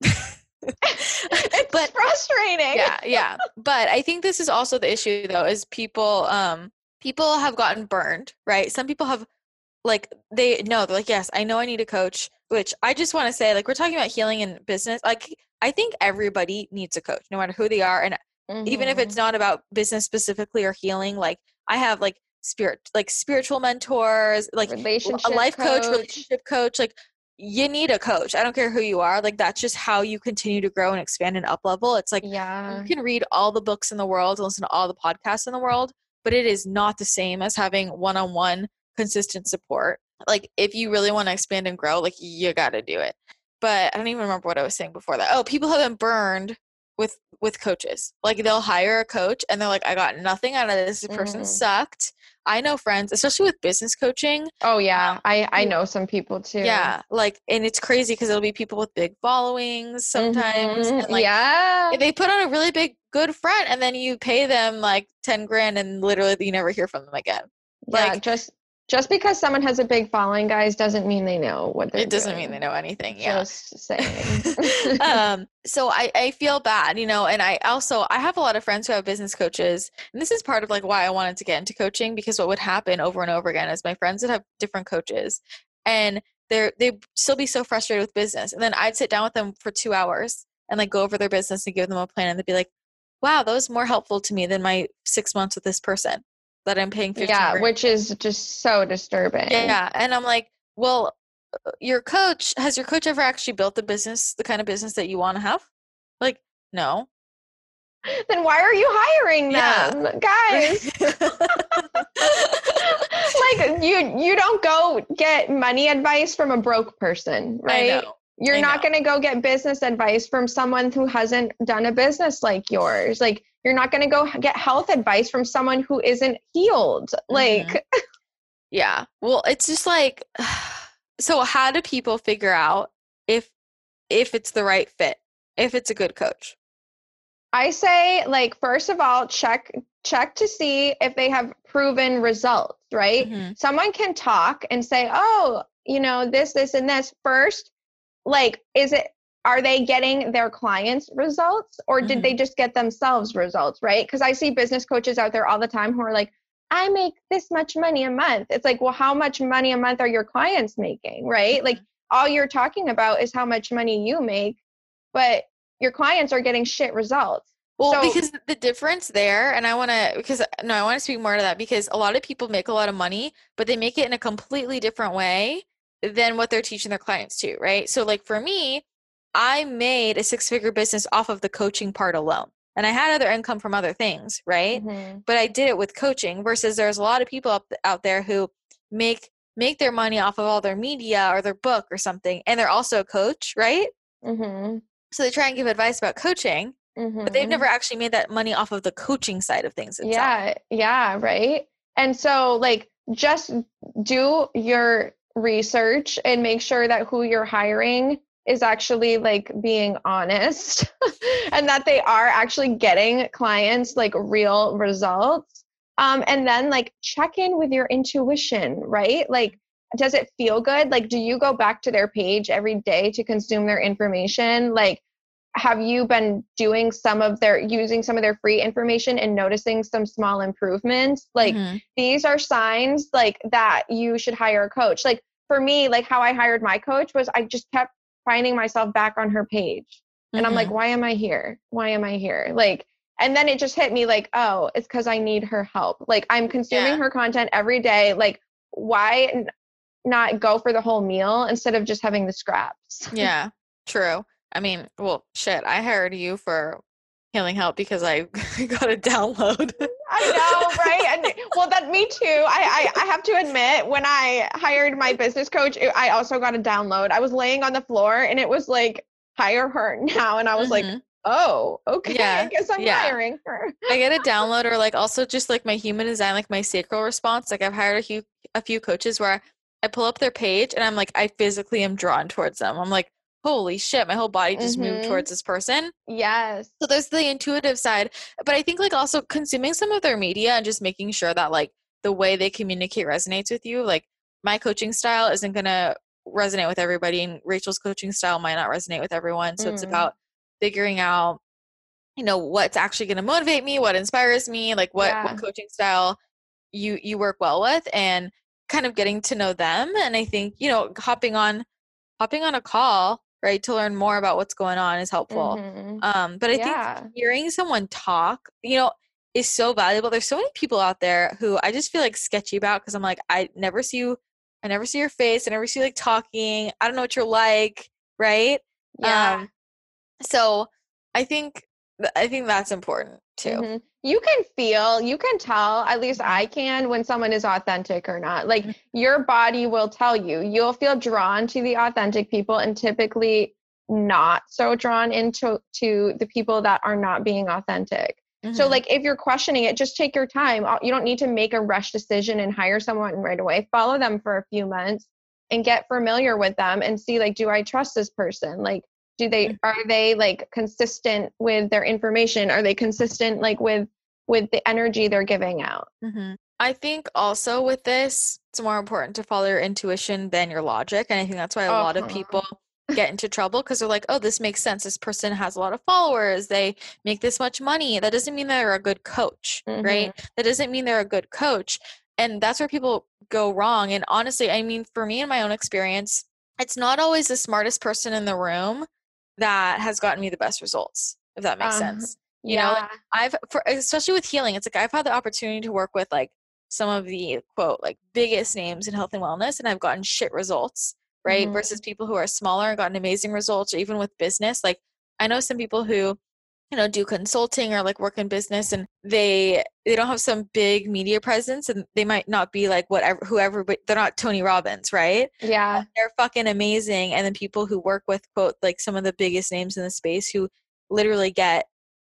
it's but frustrating. Yeah yeah but i think this is also the issue though is people um people have gotten burned, right? Some people have like they know they're like, yes, I know I need a coach, which I just want to say, like we're talking about healing and business. Like I think everybody needs a coach, no matter who they are. And mm-hmm. even if it's Mhm. not about business specifically or healing, like I have like spirit like spiritual mentors, like a life coach, relationship coach, like you need a coach. I don't care who you are. Like that's just how you continue to grow and expand and up level. It's like Yeah. you can read all the books in the world and listen to all the podcasts in the world, but it is not the same as having one-on-one consistent support. Like if you really want to expand and grow, like you got to do it. But I don't even remember what I was saying before that. Oh, people have been burned with with coaches. Like they'll hire a coach and they're like I got nothing out of this. This person Mhm. sucked. I know friends, especially with business coaching, Oh yeah, I I know some people too. yeah, like and it's crazy because it'll be people with big followings sometimes Mhm. and like yeah. they put on a really big good front and then you pay them like 10 grand and literally you never hear from them again yeah, like- just just because someone has a big following, guys, doesn't mean they know what they're doing. it doesn't mean they know anything yeah Just saying. um so I, I feel bad you know and i also i have a lot of friends who have business coaches and this is part of like why i wanted to get into coaching because what would happen over and over again is my friends would have different coaches and they're they'd still be so frustrated with business and then i'd sit down with them for two hours and like go over their business and give them a plan and they'd be like wow that was more helpful to me than my six months with this person that i'm paying 15 yeah, grand which is just so disturbing. yeah, and I'm like, well, uh, your coach has your coach ever actually built the business, the kind of business that you want to have? Like, no. Then why are you hiring Yeah. them, guys? like you you don't go get money advice from a broke person, I right? know. You're I not going to go get business advice from someone who hasn't done a business like yours. Like you're not going to go get health advice from someone who isn't healed. Mm-hmm. Like Yeah. Well, it's just like, so how do people figure out if if it's the right fit, if it's a good coach? I say like first of all check check to see if they have proven results, right? Mhm. someone can talk and say, oh, you know, this, this, and this first. Like, is it, are they getting their clients results or did Mhm. they just get themselves results, right? Because I see business coaches out there all the time who are like, I make this much money a month. It's like, well, how much money a month are your clients making, right? Like, all you're talking about is how much money you make, but your clients are getting shit results. Well, So- because the difference there, and I want to, because no, I want to speak more to that because a lot of people make a lot of money, but they make it in a completely different way than what they're teaching their clients to, right? So, like for me, I made a six figure business off of the coaching part alone, and I had other income from other things, right? Mhm. But I did it with coaching versus there's a lot of people up, out there who make make their money off of all their media or their book or something, and they're also a coach, right? Mhm. So they try and give advice about coaching, but they've Mhm. never actually made that money off of the coaching side of things itself. Yeah, yeah, right. And so, like, just do your research and make sure that who you're hiring is actually like being honest and that they are actually getting clients like real results. Um, and then, like, check in with your intuition, right? Like, does it feel good? Like, do you go back to their page every day to consume their information? Like, have you been doing some of their using some of their free information and noticing some small improvements like Mhm. these are signs like that you should hire a coach like for me like how i hired my coach was i just kept finding myself back on her page and i'm like Mhm. why am i here why am i here like and then it just hit me like oh it's because i need her help like i'm consuming Yeah. her content every day like why n- not go for the whole meal instead of just having the scraps yeah, true. I mean, well, shit, I hired you for healing help because I got a download. I know, right? And well, that me too. I, I I have to admit, when I hired my business coach, it- I also got a download. I was laying on the floor, and it was like, hire her now, and I was like, Mhm. oh, okay, Yeah, I guess I'm yeah. hiring her. I get a download or like also just like my human design, like my sacral response. Like I've hired a few a few coaches where I pull up their page and I'm like, I physically am drawn towards them. I'm like, holy shit, my whole body just moved Mhm. towards this person. Yes. So there's the intuitive side, but I think like also consuming some of their media and just making sure that like the way they communicate resonates with you. Like my coaching style isn't gonna resonate with everybody, and Rachel's coaching style might not resonate with everyone. So it's Mm. about figuring out, you know, what's actually gonna motivate me, what inspires me, like what Yeah. what coaching style you you work well with and kind of getting to know them and i think you know hopping on hopping on a call right to learn more about what's going on is helpful Mhm. um but i Yeah. think hearing someone talk you know is so valuable there's so many people out there who i just feel like sketchy about because i'm like i never see you i never see your face i never see you like talking i don't know what you're like right Yeah. um so i think i think that's important too Mhm. You can feel, you can tell, at least Mm-hmm. I can, when someone is authentic or not. Like Mhm. your body will tell you. You'll feel drawn to the authentic people and typically not so drawn into to the people that are not being authentic. So Mhm. like if you're questioning it, just take your time. You don't need to make a rush decision and hire someone right away. Follow them for a few months and get familiar with them and see like do I trust this person? Like do they Mhm. are they like consistent with their information? Are they consistent like with with the energy they're giving out? Mhm. I think also with this, it's more important to follow your intuition than your logic. And I think that's why a lot of Uh-huh. people get into trouble because they're like, oh, this makes sense. This person has a lot of followers. They make this much money. That doesn't mean they're a good coach, right? That doesn't mean they're a good coach. And that's where people go wrong. And honestly, I mean, for me in my own experience, it's not always the smartest person in the room that has gotten me the best results, if that makes Uh-huh. sense. You know, yeah. I've for especially with healing, it's like I've had the opportunity to work with like some of the quote like biggest names in health and wellness and I've gotten shit results, right? Mhm. Versus people who are smaller and gotten amazing results or even with business. Like I know some people who you know do consulting or like work in business and they they don't have some big media presence and they might not be like whatever whoever but they're not Tony Robbins, right? yeah. they're fucking amazing and then people who work with quote like some of the biggest names in the space who literally get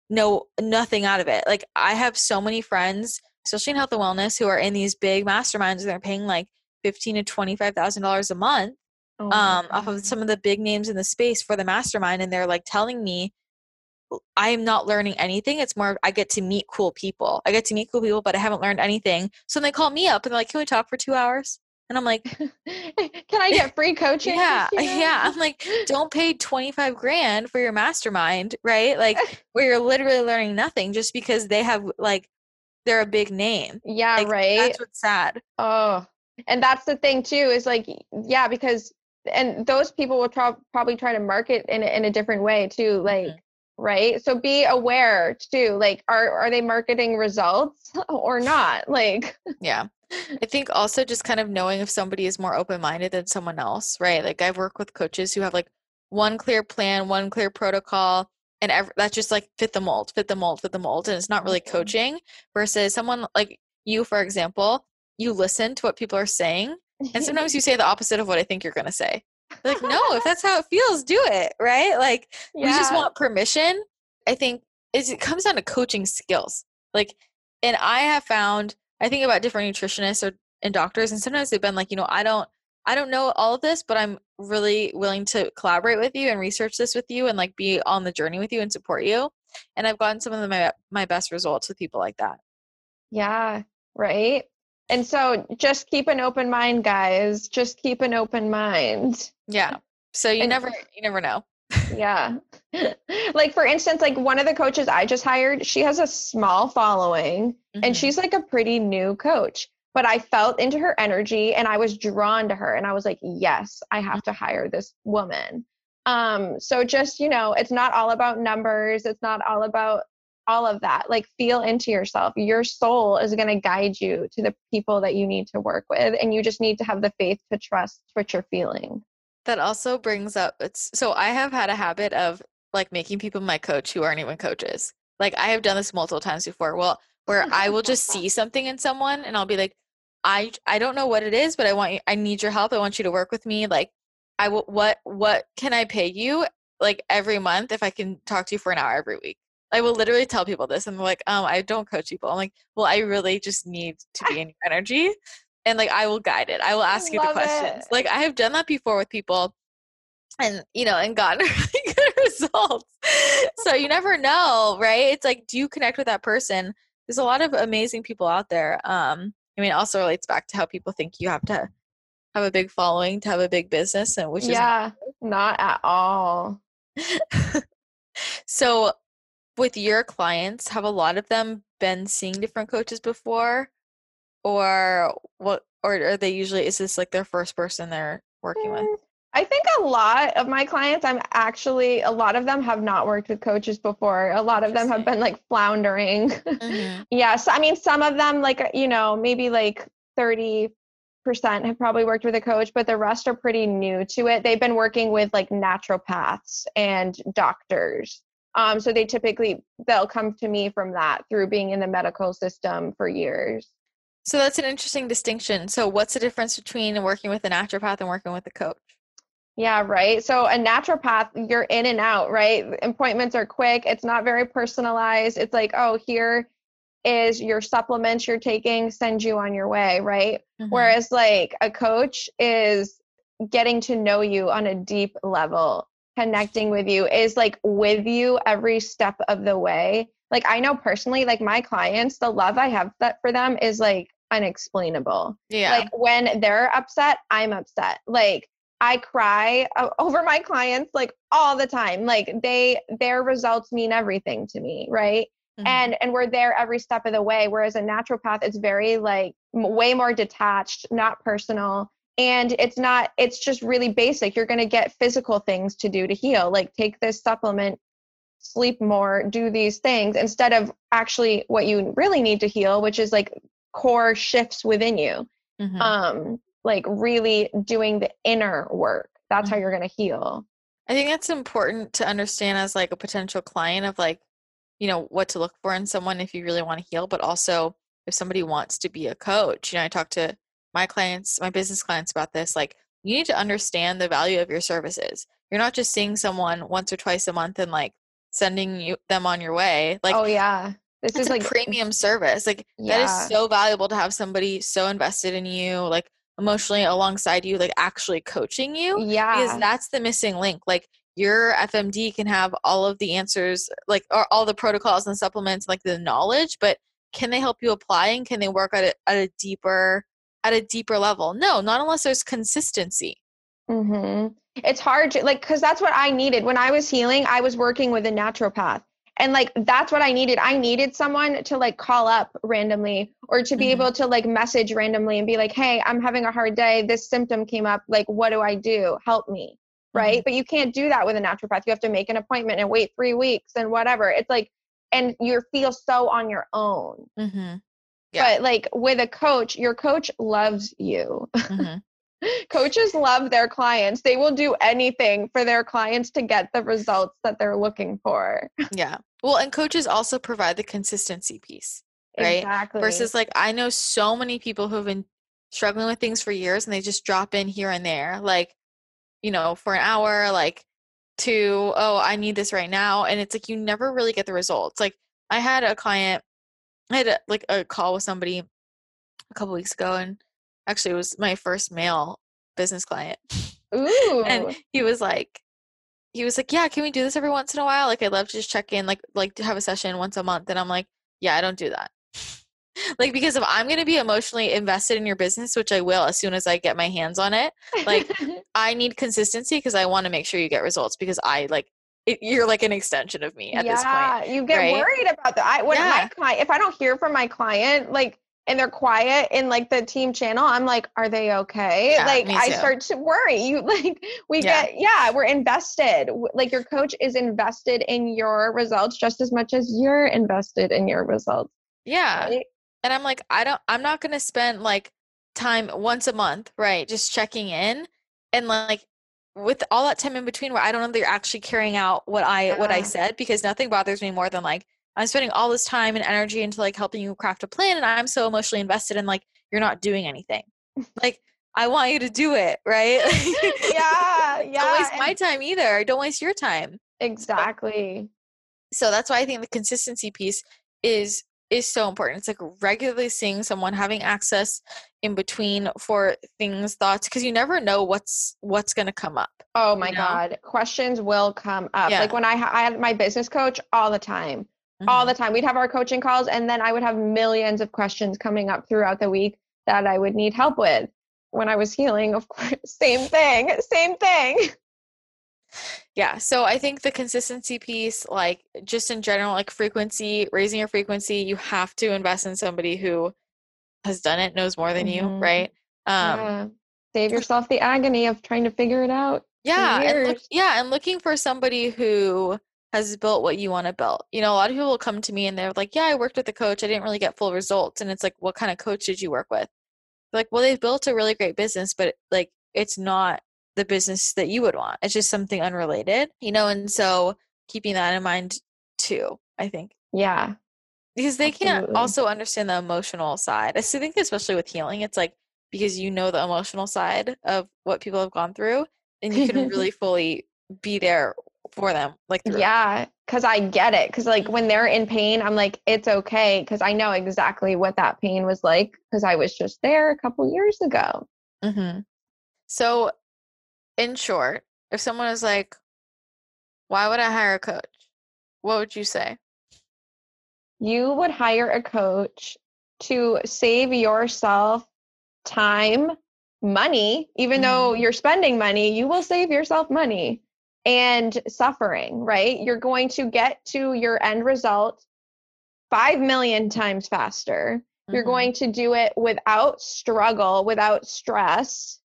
no nothing out of it like i have so many friends especially in health and wellness who are in these big masterminds and they're paying like 15 to 25 thousand dollars a month Oh um off of some of the big names in the space for the mastermind and they're like telling me i am not learning anything it's more i get to meet cool people i get to meet cool people but i haven't learned anything so they call me up and they're like can we talk for two hours and i'm like Can I get free coaching? yeah yeah i'm like don't pay 25 grand for your mastermind right like where you're literally learning nothing just because they have like they're a big name Yeah, like right. that's what's sad Oh, and that's the thing too is like, yeah, because and those people will try, probably try to market in a, in a different way too, like, Mhm. Right? So be aware too. Like, are are they marketing results or not? Like, yeah i think also just kind of knowing if somebody is more open-minded than someone else right like i've worked with coaches who have like one clear plan one clear protocol and ev- that's just like fit the mold fit the mold fit the mold and it's not really Mhm. coaching versus someone like you for example you listen to what people are saying And sometimes you say the opposite of what I think you're going to say. Like, no, if that's how it feels, do it. Right. Like, we just want permission. I think it comes down to coaching skills. Like, and I have found, I think about different nutritionists or and doctors, and sometimes they've been like, you know, I don't, I don't know all of this, but I'm really willing to collaborate with you and research this with you and like be on the journey with you and support you. And I've gotten some of the, my my best results with people like that. yeah, right. And so just keep an open mind, guys. Just keep an open mind. Yeah. So you And- never, you never know. Yeah. like for instance, like one of the coaches I just hired, she has a small following and Mhm. she's like a pretty new coach. But I felt into her energy and I was drawn to her and I was like, yes, I have to hire this woman. Um, so just, you know, it's not all about numbers, it's not all about all of that. Like feel into yourself. Your soul is going to guide you to the people that you need to work with and you just need to have the faith to trust what you're feeling. That also brings up it's so I have had a habit of like making people my coach who aren't even coaches. Like I have done this multiple times before. Well, where I will just see something in someone and I'll be like, I I don't know what it is, but I want you I need your help. I want you to work with me. Like I will what what can I pay you like every month if I can talk to you for an hour every week? I will literally tell people this and they're like, um, I don't coach people. I'm like, well, I really just need to be in your energy. And like I will guide it. I will ask you the questions. it. Like I have done that before with people and you know and gotten really good results so you never know right it's like do you connect with that person there's a lot of amazing people out there um i mean it also relates back to how people think you have to have a big following to have a big business and which yeah, not at all. so with your clients have a lot of them been seeing different coaches before or what or are they usually is this like their first person they're working with? Mm, I think a lot of my clients, I'm actually, a lot of them have not worked with coaches before. A lot of them have been like floundering. Mm-hmm. yes. I mean, some of them, like, you know, maybe like 30% have probably worked with a coach, but the rest are pretty new to it. They've been working with like naturopaths and doctors. Um, so they typically, they'll come to me from that through being in the medical system for years. So that's an interesting distinction. So what's the difference between working with a naturopath and working with a coach? Yeah, right. So a naturopath, you're in and out, right? Appointments are quick. It's not very personalized. It's like, oh, here is your supplements you're taking, send you on your way, right? Mm-hmm. Whereas like a coach is getting to know you on a deep level, connecting with you, is like with you every step of the way. Like I know personally, like my clients, the love I have that for them is like unexplainable. Yeah. Like when they're upset, I'm upset. Like I cry over my clients like all the time. Like they their results mean everything to me, right? Mm-hmm. And and we're there every step of the way whereas a naturopath it's very like way more detached, not personal, and it's not it's just really basic. You're going to get physical things to do to heal, like take this supplement, sleep more, do these things instead of actually what you really need to heal, which is like core shifts within you. Mm-hmm. Um like really doing the inner work. That's how mm-hmm. you're going to heal. I think that's important to understand as like a potential client of like, you know, what to look for in someone if you really want to heal, but also if somebody wants to be a coach. You know, I talk to my clients, my business clients about this. Like, you need to understand the value of your services. You're not just seeing someone once or twice a month and like sending you them on your way. Like, oh yeah, this is like premium service. Like yeah. that is so valuable to have somebody so invested in you. Like emotionally alongside you, like actually coaching you. Yeah. Because that's the missing link. Like your FMD can have all of the answers, like or all the protocols and supplements, like the knowledge, but can they help you apply and can they work at a, at a deeper at a deeper level? No, not unless there's consistency. Mm-hmm. It's hard to like because that's what I needed when I was healing. I was working with a naturopath, and like that's what i needed i needed someone to like call up randomly or to be mm-hmm. able to like message randomly and be like hey i'm having a hard day this symptom came up like what do i do help me right mm-hmm. but you can't do that with a naturopath you have to make an appointment and wait three weeks and whatever it's like and you feel so on your own mm-hmm. Yeah. but like with a coach your coach loves you. Mm-hmm. coaches love their clients. They will do anything for their clients to get the results that they're looking for. Yeah. Well and coaches also provide the consistency piece right? Exactly. versus like i know so many people who have been struggling with things for years and they just drop in here and there like you know for an hour like to oh i need this right now. And it's like you never really get the results. Like i had a client i had a, like a call with somebody a couple weeks ago and actually it was my first male business client. Ooh. and he was like he was like, "Yeah, can we do this every once in a while? Like I'd love to just check in like like to have a session once a month." And I'm like, "Yeah, I don't do that." like because if I'm going to be emotionally invested in your business, which I will as soon as I get my hands on it, like I need consistency because I want to make sure you get results because I like it, you're like an extension of me at yeah, this point. Yeah, you get right? worried about that. I when yeah. my client, if I don't hear from my client, like and they're quiet in like the team channel i'm like are they okay yeah, like i start to worry you like we yeah. get yeah we're invested like your coach is invested in your results just as much as you're invested in your results yeah right? and i'm like i don't i'm not going to spend like time once a month right just checking in and like with all that time in between where i don't know that you're actually carrying out what i yeah. what i uh-huh. said because nothing bothers me more than like I'm spending all this time and energy into like helping you craft a plan and I'm so emotionally invested in like you're not doing anything. like I want you to do it, right? yeah, yeah. Don't waste my time either. Don't waste your time. Exactly. So, so that's why I think the consistency piece is is so important. It's like regularly seeing someone having access in between for things, thoughts, because you never know what's what's going to come up. Oh my you know? god, questions will come up. Yeah. Like when I, I had my business coach all the time mm-hmm. all the time. We'd have our coaching calls, and then I would have millions of questions coming up throughout the week that I would need help with. When I was healing, of course, same thing, same thing. Yeah, so I think the consistency piece, like just in general, like frequency, raising your frequency, you have to invest in somebody who has done it knows more than you, Mhm. right? Um yeah. Save yourself the agony of trying to figure it out. yeah, and look, yeah, and looking for somebody who has built what you want to build. You know, a lot of people will come to me and they're like, "Yeah, I worked with a coach. I didn't really get full results." And it's like, "What kind of coach did you work with?" They're like, "Well, they've built a really great business, but like it's not the business that you would want. It's just something unrelated." You know, and so keeping that in mind too, I think Yeah. because they can't also understand the emotional side. I think especially with healing, it's like because you know the emotional side of what people have gone through, and you can really fully be there for them, like through. Yeah, because I get it. Because like when they're in pain, I'm like, it's okay. Because I know exactly what that pain was like. Because I was just there a couple years ago. Mm-hmm. So, in short, if someone is like, "Why would I hire a coach?" What would you say? You would hire a coach to save yourself time, money. Even though you're spending money, you will save yourself money and suffering. Right? You're going to get to your end result five million times faster. You're Mhm, going to do it without struggle, without stress.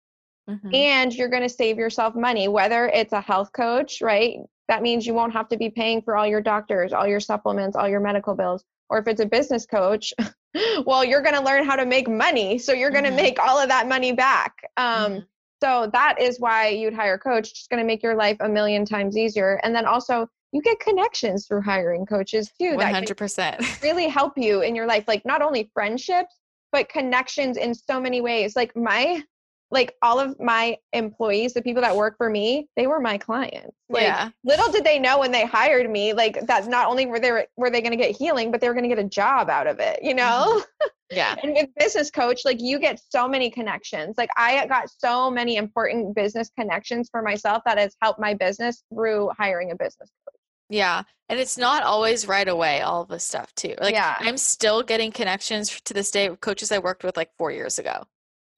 Mhm, and you're going to save yourself money whether it's a health coach right? That means you won't have to be paying for all your doctors all your supplements all your medical bills. Or if it's a business coach well you're going to learn how to make money so you're going to Mhm. make all of that money back. Um, mhm. so that is why you'd hire a coach. It's going to make your life a million times easier. And then also you get connections through hiring coaches too One that can hundred percent. really help you in your life like not only friendships but connections in so many ways. Like my like all of my employees the people that work for me they were my clients like Yeah. little did they know when they hired me like that not only were they were they going to get healing but they were going to get a job out of it you know mm-hmm. Yeah. and with business coach like you get so many connections like i got so many important business connections for myself that has helped my business through hiring a business coach Yeah. And it's not always right away, all of this stuff too. Like Yeah. I'm still getting connections to this day with coaches I worked with like four years ago.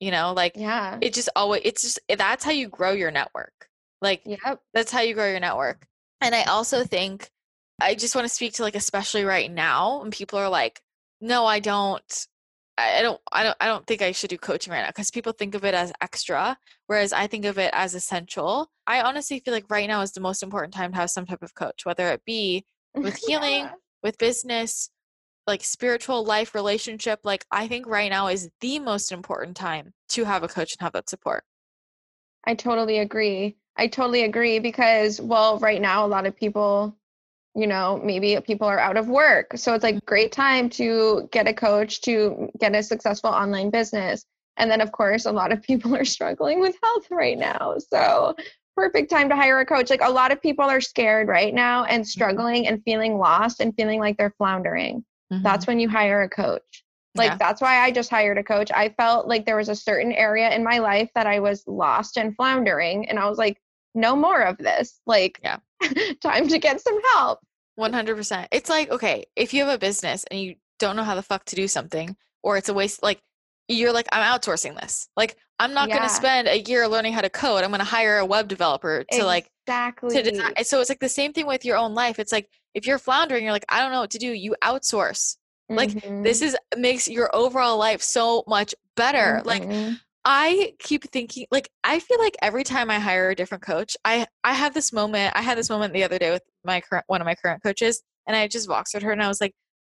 You know, like yeah it just always it's just eh, that's how you grow your network. Like yep that's how you grow your network. And I also think I just want to speak to like especially right now when people are like, no, I don't I I don't I don't I don't think I should do coaching right now because people think of it as extra, whereas I think of it as essential. I honestly feel like right now is the most important time to have some type of coach, whether it be with healing, Yeah. with business, like spiritual life, relationship. Like I think right now is the most important time to have a coach and have that support. I totally agree. I totally agree because, well, right now, a lot of people, you know, maybe people are out of work. So it's like great mm-hmm. time to get a coach to get a successful online business. And then, of course, a lot of people are struggling with health right now. So perfect time to hire a coach. Like a lot of people are scared right now and mm-hmm. struggling and feeling lost and feeling like they're floundering. That's mm-hmm. when you hire a coach. Like Yeah. that's why I just hired a coach. I felt like there was a certain area in my life that I was lost and floundering and I was like no more of this. Like Yeah. time to get some help. 100%. It's like, okay, if you have a business and you don't know how the fuck to do something, or it's a waste, like, you're like, I'm outsourcing this. Like, I'm not going to spend a year learning how to code. I'm going to hire a web developer to, like, exactly. So it's like the same thing with your own life. It's like, if you're floundering, you're like, I don't know what to do. You outsource. like, Mhm, This is makes your overall life so much better. Like, mhm. I keep thinking like I feel like every time I hire a different coach, I I have this moment. I had this moment the other day with my current one of my current coaches, and I just voxed with her and I was like,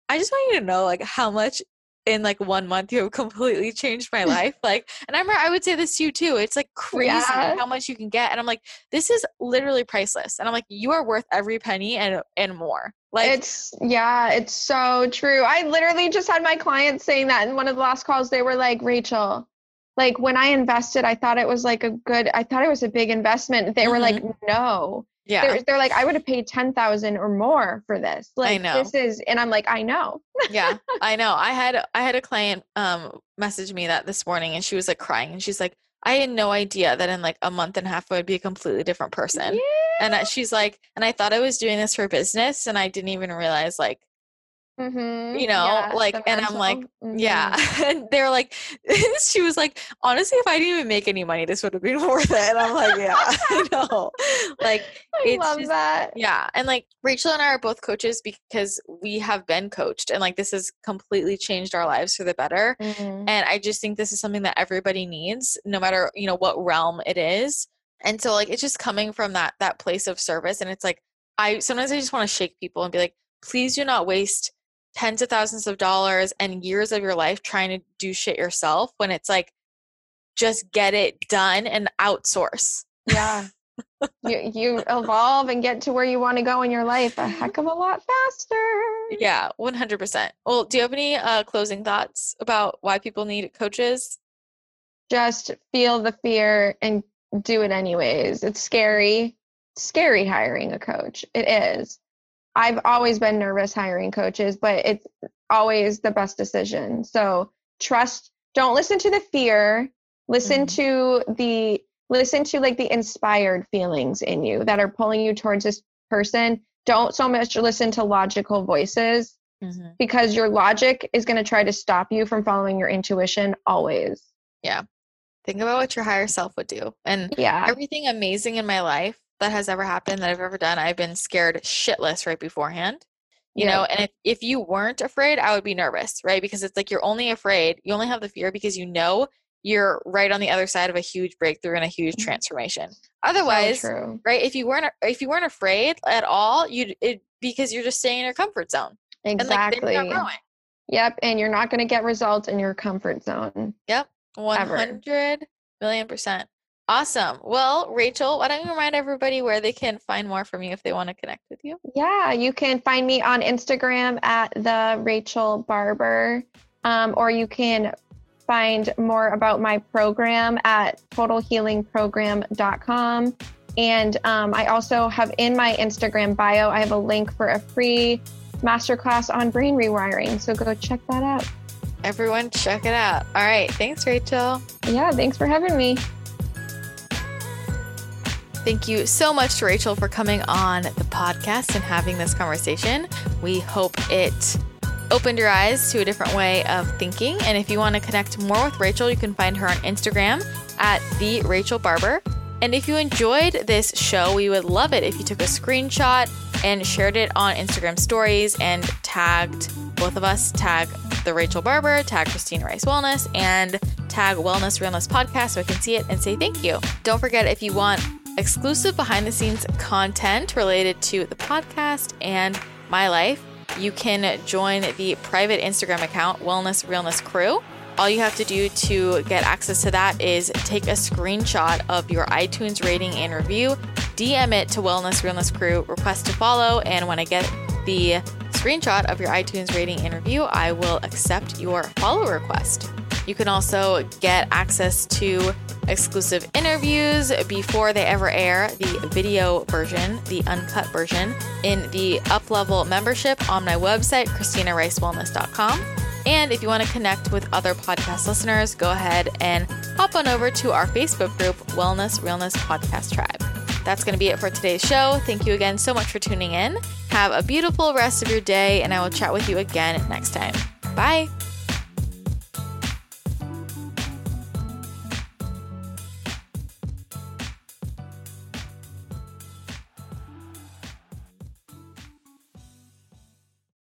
I just want you to know like how much in like one month you have completely changed my life. Like, and I remember I would say this to you too. It's like crazy Yeah. how much you can get, and I'm like, this is literally priceless. And I'm like, you are worth every penny and and more. Like, it's yeah, it's so true. I literally just had my clients saying that in one of the last calls. They were like, Rachel, like when I invested, I thought it was like a good, I thought it was a big investment. They were like, mm-hmm. no. Yeah, They're, they're like, I would have paid 10,000 or more for this. Like, I know. this is, and I'm like, I know. yeah i know i had i had a client um message me that this morning and she was like crying and she's like i had no idea that in like a month and a half i would be a completely different person Yeah. and she's like and i thought i was doing this for business and i didn't even realize like Mhm. You know, Yeah, like, and I'm like, mental. Yeah. And they're like, she was like, honestly, if I didn't even make any money, this would have been worth it. And I'm like, yeah, I know. Like, I it's love just- that. yeah. And like Rachel and I are both coaches because we have been coached and like this has completely changed our lives for the better. Mhm. And I just think this is something that everybody needs, no matter, you know, what realm it is. And so like it's just coming from that that place of service. And it's like I sometimes I just want to shake people and be like, please do not waste tens of thousands of dollars and years of your life trying to do shit yourself when it's like just get it done and outsource. Yeah. you you evolve and get to where you want to go in your life a heck of a lot faster. Yeah, 100%. Well, do you have any uh, closing thoughts about why people need coaches? Just feel the fear and do it anyways. It's scary. Scary hiring a coach. It is. I've always been nervous hiring coaches, but it's always the best decision. So trust, don't listen to the fear. Listen Mhm. to the listen to like the inspired feelings in you that are pulling you towards this person. Don't so much listen to logical voices because your logic is going to try to stop you from following your intuition always. Yeah. Think about what your higher self would do. And Yeah. everything amazing in my life that has ever happened that I've ever done, I've been scared shitless right beforehand. You Yeah. know, and if, if you weren't afraid, I would be nervous, right? Because it's like you're only afraid, you only have the fear because you know you're right on the other side of a huge breakthrough and a huge Mhm. transformation. Otherwise, true. right? If you weren't if you weren't afraid at all, you'd it because you're just staying in your comfort zone. And like Exactly. you're not growing. Yep. And you're not going to get results in your comfort zone. One Ever. hundred million percent. Awesome. Well, Rachel, why don't you remind everybody where they can find more from you if they want to connect with you? Yeah. You can find me on Instagram at the Rachel Barber, um, or you can find more about my program at totalhealingprogram.com. And um, I also have in my Instagram bio, I have a link for a free masterclass on brain rewiring. So go check that out. Everyone, check it out. All right. Thanks, Rachel. Yeah. Thanks for having me. Thank you so much to Rachel for coming on the podcast and having this conversation. We hope it opened your eyes to a different way of thinking. And if you want to connect more with Rachel, you can find her on Instagram at the Rachel Barber. And if you enjoyed this show, we would love it if you took a screenshot and shared it on Instagram stories and tagged both of us, tag the Rachel Barber, tag Christina Rice Wellness, and tag Wellness Realness Podcast so I can see it and say thank you. Don't forget if you want exclusive behind the scenes content related to the podcast and my life, you can join the private Instagram account, Wellness Realness Crew. All you have to do to get access to that is take a screenshot of your iTunes rating and review, DM it to Wellness Realness Crew, request to follow, and when I get the screenshot of your iTunes rating and review, I will accept your follow request. You can also get access to exclusive interviews before they ever air, the video version, the uncut version, in the up level membership on my website, ChristinaRiceWellness.com. And if you want to connect with other podcast listeners, go ahead and hop on over to our Facebook group, Wellness Realness Podcast Tribe. That's going to be it for today's show. Thank you again so much for tuning in. Have a beautiful rest of your day, and I will chat with you again next time. Bye.